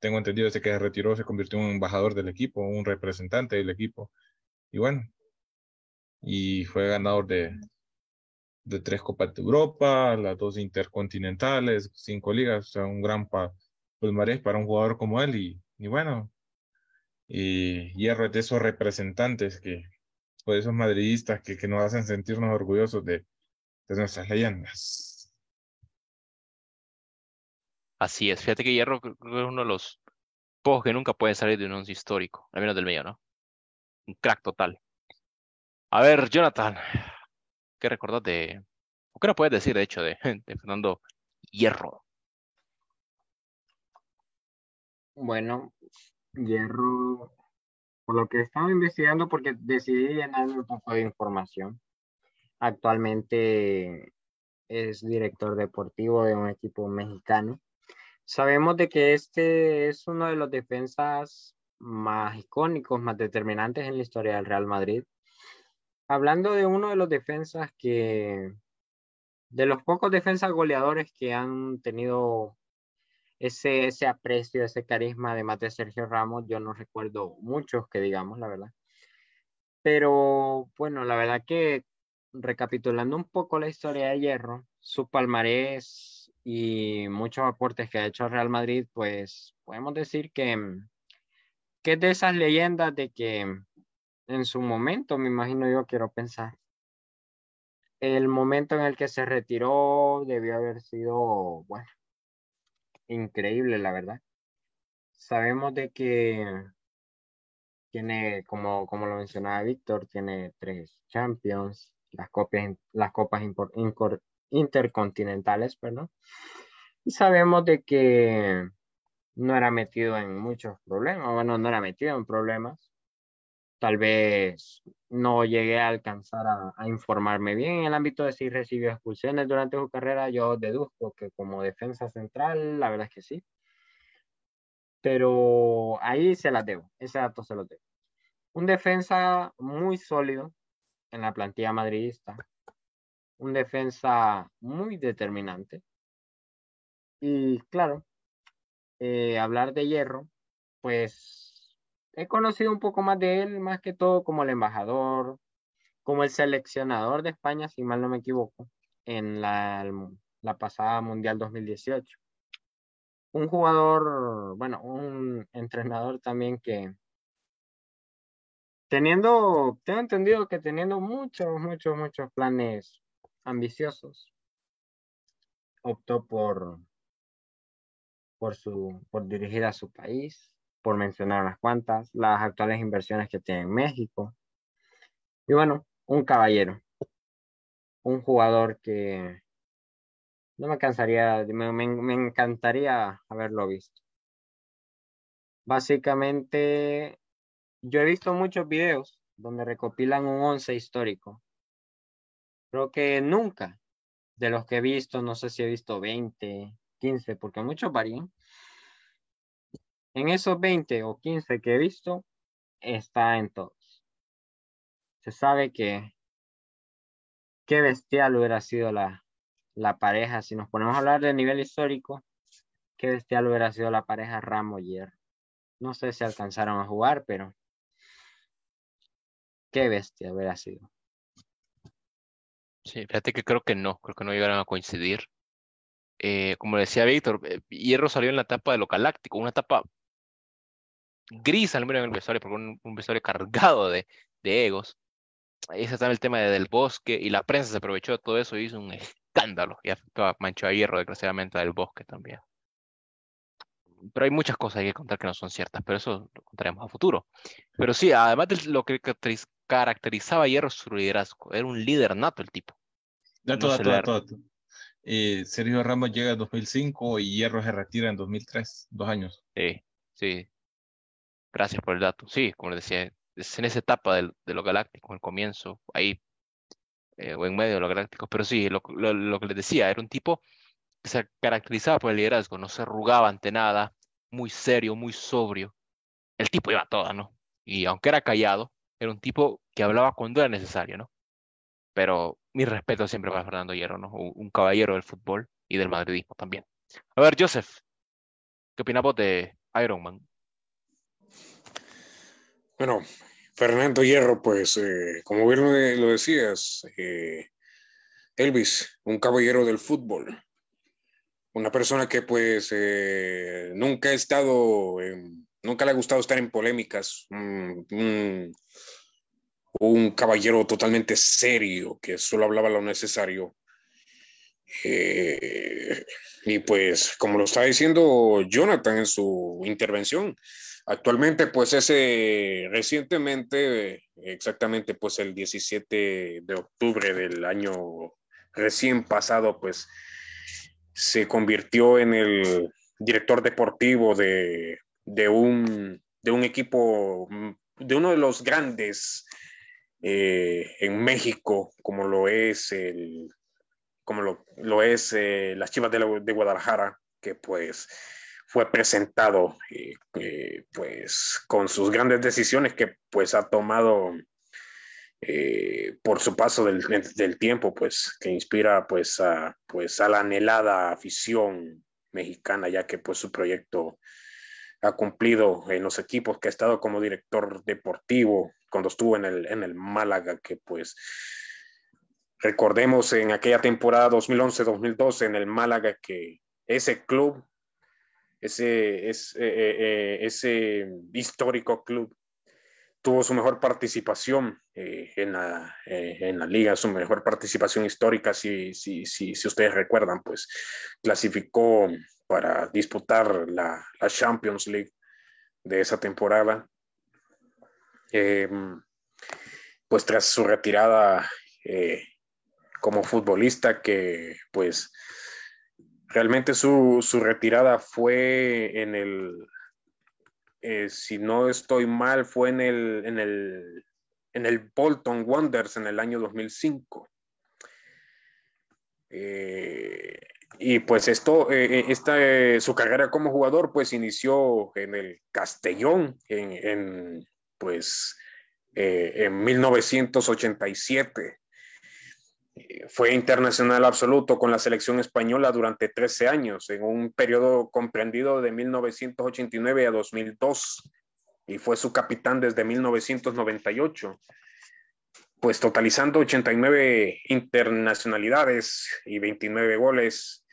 tengo entendido ese que se retiró, se convirtió en un embajador del equipo, un representante del equipo. Y bueno, y fue ganador de, de tres Copas de Europa, las dos intercontinentales, cinco ligas, o sea, un gran pa palmarés para un jugador como él. Y, y bueno, y hierro de esos representantes que, o esos madridistas que, que nos hacen sentirnos orgullosos de, de nuestras leyendas. Así es, fíjate que Hierro es uno de los pocos que nunca puede salir de un once histórico, al menos del medio, ¿no? Un crack total. A ver, Jonathan, ¿qué recordás de, o qué nos puedes decir, de hecho, de, Fernando Hierro? Bueno, Hierro, por lo que estaba investigando, porque decidí llenarme un poco de información. Actualmente es director deportivo de un equipo mexicano Sabemos de que este es uno de los defensas más icónicos, más determinantes en la historia del Real Madrid. Hablando de uno de los defensas que, de los pocos defensas goleadores que han tenido ese, ese aprecio, ese carisma, además de Sergio Ramos, yo no recuerdo muchos que digamos, la verdad. Pero bueno, la verdad que recapitulando un poco la historia de Hierro, su palmarés y muchos aportes que ha hecho Real Madrid, pues podemos decir que, mm, que es de esas leyendas de que mm, en su momento, me imagino yo, quiero pensar, el momento en el que se retiró debió haber sido, bueno, increíble, la verdad. Sabemos de que tiene, como, como lo mencionaba Víctor, tiene tres Champions, las, copias, las copas intercontinentales, perdón. Y sabemos de que no era metido en muchos problemas, bueno, no era metido en problemas. Tal vez no llegué a alcanzar a, informarme bien en el ámbito de si recibió expulsiones durante su carrera. Yo deduzco que como defensa central, la verdad es que sí. Pero ahí se las debo, ese dato se lo debo. Un defensa muy sólido en la plantilla madridista, un defensa muy determinante. Y claro, eh, hablar de hierro, pues he conocido un poco más de él, más que todo como el embajador, como el seleccionador de España, si mal no me equivoco, en la, la pasada Mundial 2018. Un jugador, bueno, un entrenador también que, teniendo, tengo entendido que teniendo muchos, muchos, muchos planes ambiciosos, optó por, por, su, por dirigir a su país, por mencionar unas cuantas, las actuales inversiones que tiene en México. Y bueno, un caballero, un jugador que no me cansaría, me, me encantaría haberlo visto. Básicamente, yo he visto muchos videos donde recopilan un once histórico Creo que nunca de los que he visto, no sé si he visto 20, 15, porque muchos varían. En esos 20 o 15 que he visto, está en todos. Se sabe que qué bestial hubiera sido la, la pareja, si nos ponemos a hablar de nivel histórico, qué bestial hubiera sido la pareja Ramos Hierro. No sé si alcanzaron a jugar, pero qué bestia hubiera sido. Sí, fíjate que creo que no, creo que no llegaron a coincidir. Eh, como decía Víctor, eh, Hierro salió en la etapa de lo galáctico, una etapa gris al menos en el vestuario, porque un, un vestuario cargado de, de egos. Ahí está el tema del bosque y la prensa se aprovechó de todo eso y hizo un escándalo y afectó a Mancho a Hierro, desgraciadamente, del bosque también. Pero hay muchas cosas que contar que no son ciertas, pero eso lo contaremos a futuro. Pero sí, además de lo que caracterizaba a Hierro su liderazgo, era un líder nato el tipo. Dato, dato, dato, dato. Eh, Sergio Ramos llega en 2005 y Hierro se retira en 2003, dos años. Sí, sí. Gracias por el dato. Sí, como les decía, es en esa etapa de, de lo galáctico, el comienzo, ahí, eh, o en medio de lo galáctico. Pero sí, lo, lo, lo que les decía, era un tipo que se caracterizaba por el liderazgo, no se arrugaba ante nada, muy serio, muy sobrio. El tipo iba a ¿no? Y aunque era callado, era un tipo que hablaba cuando era necesario, ¿no? Pero mi respeto siempre para Fernando Hierro, ¿no? Un caballero del fútbol y del madridismo también. A ver, Joseph, ¿qué opinas vos de Iron Man? Bueno, Fernando Hierro, pues, eh, como bien lo decías, eh, Elvis, un caballero del fútbol, una persona que pues eh, nunca ha estado, nunca le ha gustado estar en polémicas, un, caballero totalmente serio que solo hablaba lo necesario. Eh, y pues, como lo está diciendo Jonathan en su intervención, actualmente pues ese recientemente, exactamente pues el 17 de octubre del año recién pasado, pues se convirtió en el director deportivo de, de, un, de un equipo, de uno de los grandes eh, en México, como lo es el como lo, lo es eh, las Chivas de, la, de, Guadalajara, que pues fue presentado eh, pues con sus grandes decisiones que pues ha tomado eh, por su paso del, del, tiempo, pues que inspira pues a, pues a la anhelada afición mexicana, ya que pues su proyecto ha cumplido en los equipos que ha estado como director deportivo cuando estuvo en el, en el Málaga, que pues recordemos en aquella temporada 2011-2012 en el Málaga que ese club, ese, ese, eh, eh, ese histórico club tuvo su mejor participación eh, en, la, eh, en, la, liga, su mejor participación histórica, si, si, si, si, ustedes recuerdan, pues clasificó para disputar la, la Champions League de esa temporada. Eh, pues tras su retirada eh, como futbolista, que pues realmente su, su retirada fue en el eh, si no estoy mal, fue en el, en el, en el Bolton Wanderers en el año 2005. Eh, y pues esto, eh, esta, su carrera como jugador, pues inició en el Castellón, en, en pues, en 1987. Fue internacional absoluto con la selección española durante 13 años, en un periodo comprendido de 1989 a 2002, y fue su capitán desde 1998, pues totalizando 89 internacionalidades y 29 goles.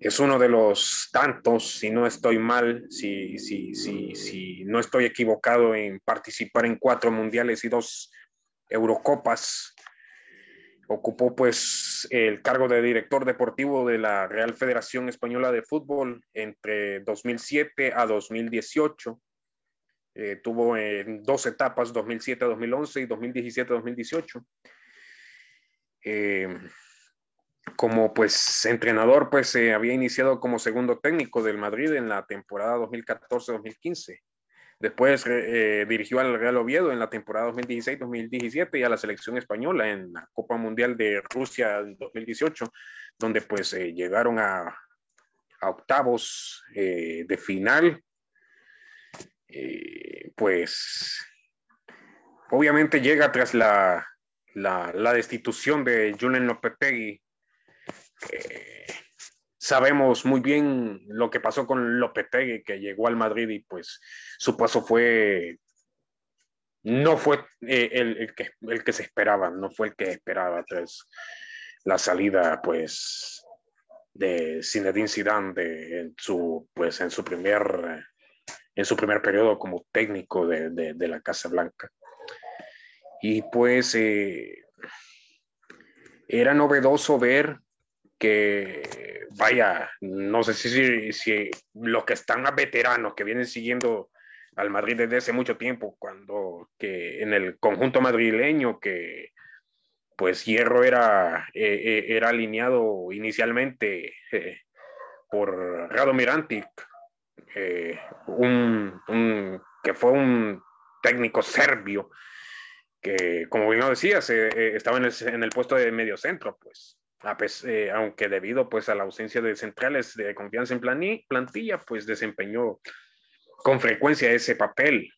Es uno de los tantos, si no estoy mal, si, si, si, si no estoy equivocado en participar en cuatro mundiales y dos Eurocopas Ocupó pues el cargo de director deportivo de la Real Federación Española de Fútbol entre 2007 a 2018. Eh, tuvo dos etapas, 2007 a 2011 y 2017 a 2018. Eh, como pues entrenador, pues se había iniciado como segundo técnico del Madrid en la temporada 2014-2015. Después eh, dirigió al Real Oviedo en la temporada 2016-2017 y a la selección española en la Copa Mundial de Rusia 2018, donde pues eh, llegaron a, octavos eh, de final. Eh, pues obviamente llega tras la, la, destitución de Julen Lopetegui Eh, sabemos muy bien lo que pasó con Lopetegui, que llegó al Madrid y pues su paso fue, no fue eh, el, que, el que se esperaba, no fue el que esperaba tras la salida pues de Zinedine Zidane de, en su pues en su primer en su primer periodo como técnico de, de, la Casa Blanca. Y pues eh, era novedoso ver que, vaya, no sé si, si los que están más veteranos, que vienen siguiendo al Madrid desde hace mucho tiempo, cuando que en el conjunto madrileño que pues Hierro era, eh, eh, era alineado inicialmente eh, por Rado Mirantic, un, un, que fue un técnico serbio que, como bien lo decías, estaba en el, en el, puesto de medio centro, pues eh, aunque debido pues a la ausencia de centrales de confianza en plantilla, pues desempeñó con frecuencia ese papel.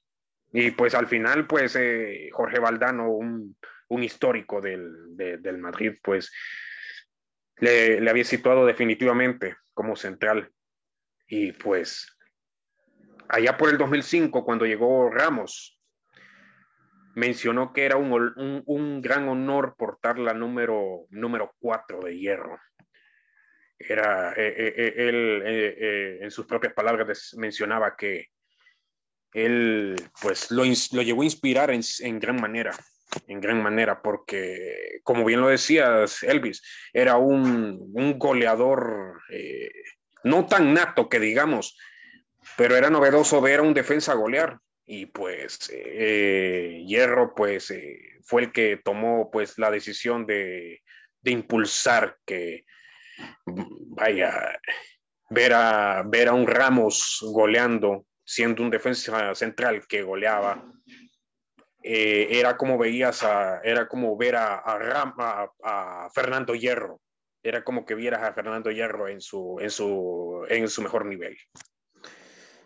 Y pues al final, pues eh, Jorge Valdano, un, histórico del, del, Madrid, pues le, le había situado definitivamente como central. Y pues allá por el 2005, cuando llegó Ramos, mencionó que era un, un, gran honor portar la número, número 4 de hierro. Era, eh, eh, eh, él en sus propias palabras mencionaba que él pues lo, lo llegó a inspirar en, en, gran manera, en gran manera, porque como bien lo decías, Elvis, era un, un goleador no tan nato que digamos, pero era novedoso ver a un defensa golear y pues eh, Hierro pues eh, fue el que tomó pues la decisión de, impulsar que vaya ver a ver a un Ramos goleando siendo un defensa central que goleaba. Eh, era como veías a era como ver a, a, a, Fernando Hierro. Era como que vieras a Fernando Hierro en su en su en su mejor nivel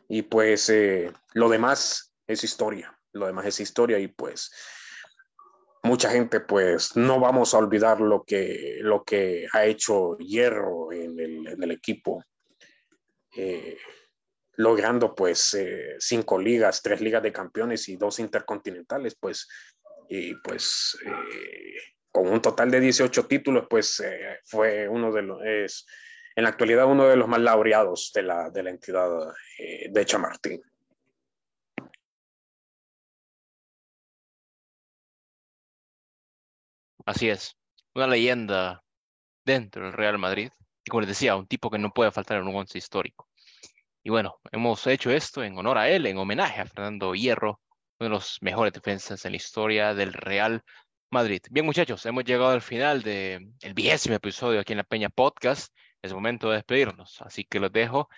y pues lo demás es historia, lo demás es historia y pues mucha gente pues no vamos a olvidar lo que, lo que ha hecho Hierro en el, equipo, eh, logrando pues eh, cinco ligas, tres ligas de campeones y dos intercontinentales, pues, y pues eh, con un total de 18 títulos, pues fue uno de los, en la actualidad uno de los más laureados de la, de la entidad de Chamartín. Así es, una leyenda dentro del Real Madrid. Y como les decía, un tipo que no puede faltar en un once histórico. Y bueno, hemos hecho esto en honor a él, en homenaje a Fernando Hierro, uno de los mejores defensas en la historia del Real Madrid. Bien, muchachos, hemos llegado al final del vigésimo episodio aquí en la Peña Podcast. Es momento de despedirnos, así que los dejo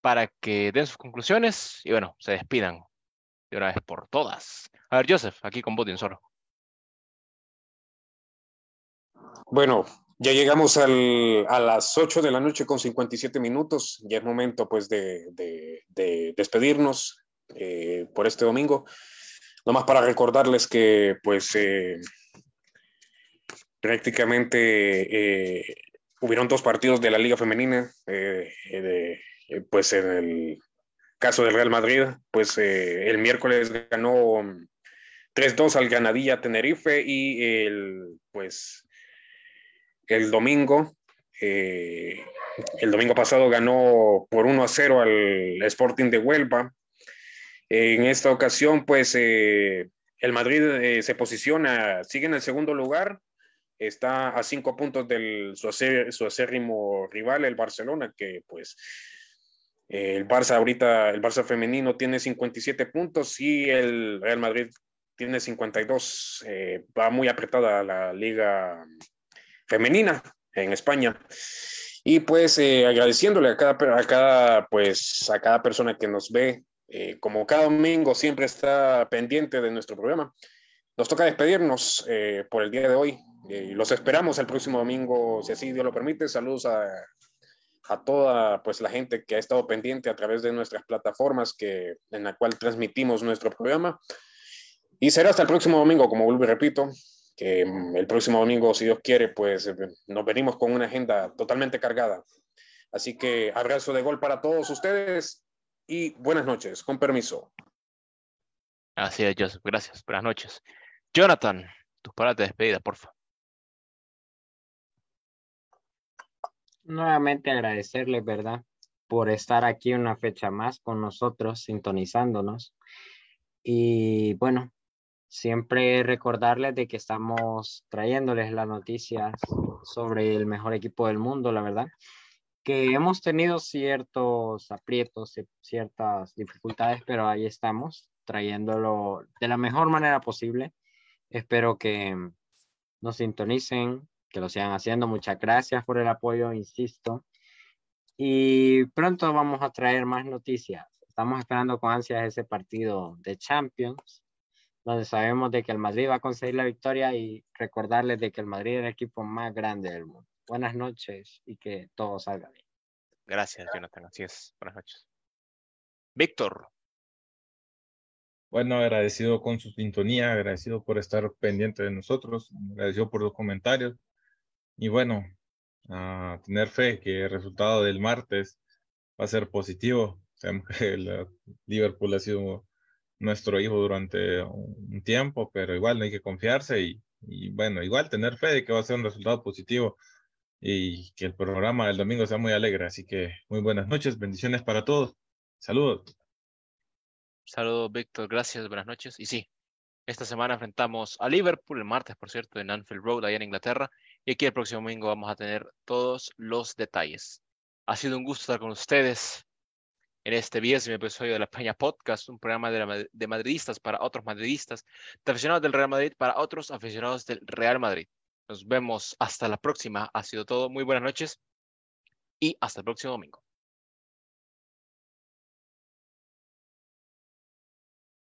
para que den sus conclusiones y bueno, se despidan de una vez por todas. A ver, Joseph, aquí con vos solo. Bueno, ya llegamos a las 8 de la noche con 57 minutos. Ya es momento pues de, de, despedirnos eh, por este domingo. Nomás para recordarles que pues eh, prácticamente eh, hubieron dos partidos de la Liga Femenina. pues en el caso del Real Madrid, pues el miércoles ganó 3-2 al Ganadilla Tenerife y el pues el domingo. Eh, el domingo pasado ganó por 1 a 0 al Sporting de Huelva. En esta ocasión, pues eh, el Madrid eh, se posiciona, sigue en el segundo lugar, está a cinco puntos del su, acérrimo rival, el Barcelona, que pues el Barça ahorita, el Barça femenino tiene 57 puntos y el Real Madrid tiene 52. va muy apretada la liga femenina en España. Y pues eh, agradeciéndole a cada, a cada, pues, a cada persona que nos ve, eh, como cada domingo siempre está pendiente de nuestro programa. Nos toca despedirnos eh, por el día de hoy. los esperamos el próximo domingo, si así Dios lo permite. Saludos a, a toda pues, la gente que ha estado pendiente a través de nuestras plataformas que, en la cual transmitimos nuestro programa. Y será hasta el próximo domingo, como vuelvo y repito, que mm, el próximo domingo, si Dios quiere, pues eh, nos venimos con una agenda totalmente cargada. Así que abrazo de gol para todos ustedes y buenas noches, con permiso. Así es, Joseph. Gracias. Buenas noches. Jonathan, tus palabras de despedida, por favor. Nuevamente agradecerles, ¿verdad? Por estar aquí una fecha más con nosotros, sintonizándonos. Y bueno, siempre recordarles de que estamos trayéndoles las noticias sobre el mejor equipo del mundo, la verdad. Que hemos tenido ciertos aprietos, ciertas dificultades, pero ahí estamos, trayéndolo de la mejor manera posible. Espero que nos sintonicen, que lo sigan haciendo. Muchas gracias por el apoyo, insisto. Y pronto vamos a traer más noticias. Estamos esperando con ansias ese partido de Champions, donde sabemos de que el Madrid va a conseguir la victoria y recordarles de que el Madrid es el equipo más grande del mundo. Buenas noches y que todo salga bien. Gracias, Jonathan. Así es. Buenas noches. Víctor. Bueno, agradecido con su sintonía, agradecido por estar pendiente de nosotros, agradecido por los comentarios. Y bueno, a tener fe que el resultado del martes va a ser positivo. Sabemos que Liverpool ha sido nuestro hijo durante un tiempo, pero igual no hay que confiarse y, y, bueno, igual tener fe de que va a ser un resultado positivo y que el programa del domingo sea muy alegre. Así que muy buenas noches, bendiciones para todos. Saludos. Saludos, Víctor. Gracias, buenas noches. Y sí, esta semana enfrentamos a Liverpool, el martes, por cierto, en Anfield Road, allá en Inglaterra. Y aquí el próximo domingo vamos a tener todos los detalles. Ha sido un gusto estar con ustedes en este vigésimo episodio de la Peña Podcast, un programa de, de, madridistas para otros madridistas, de aficionados del Real Madrid para otros aficionados del Real Madrid. Nos vemos hasta la próxima. Ha sido todo. Muy buenas noches y hasta el próximo domingo.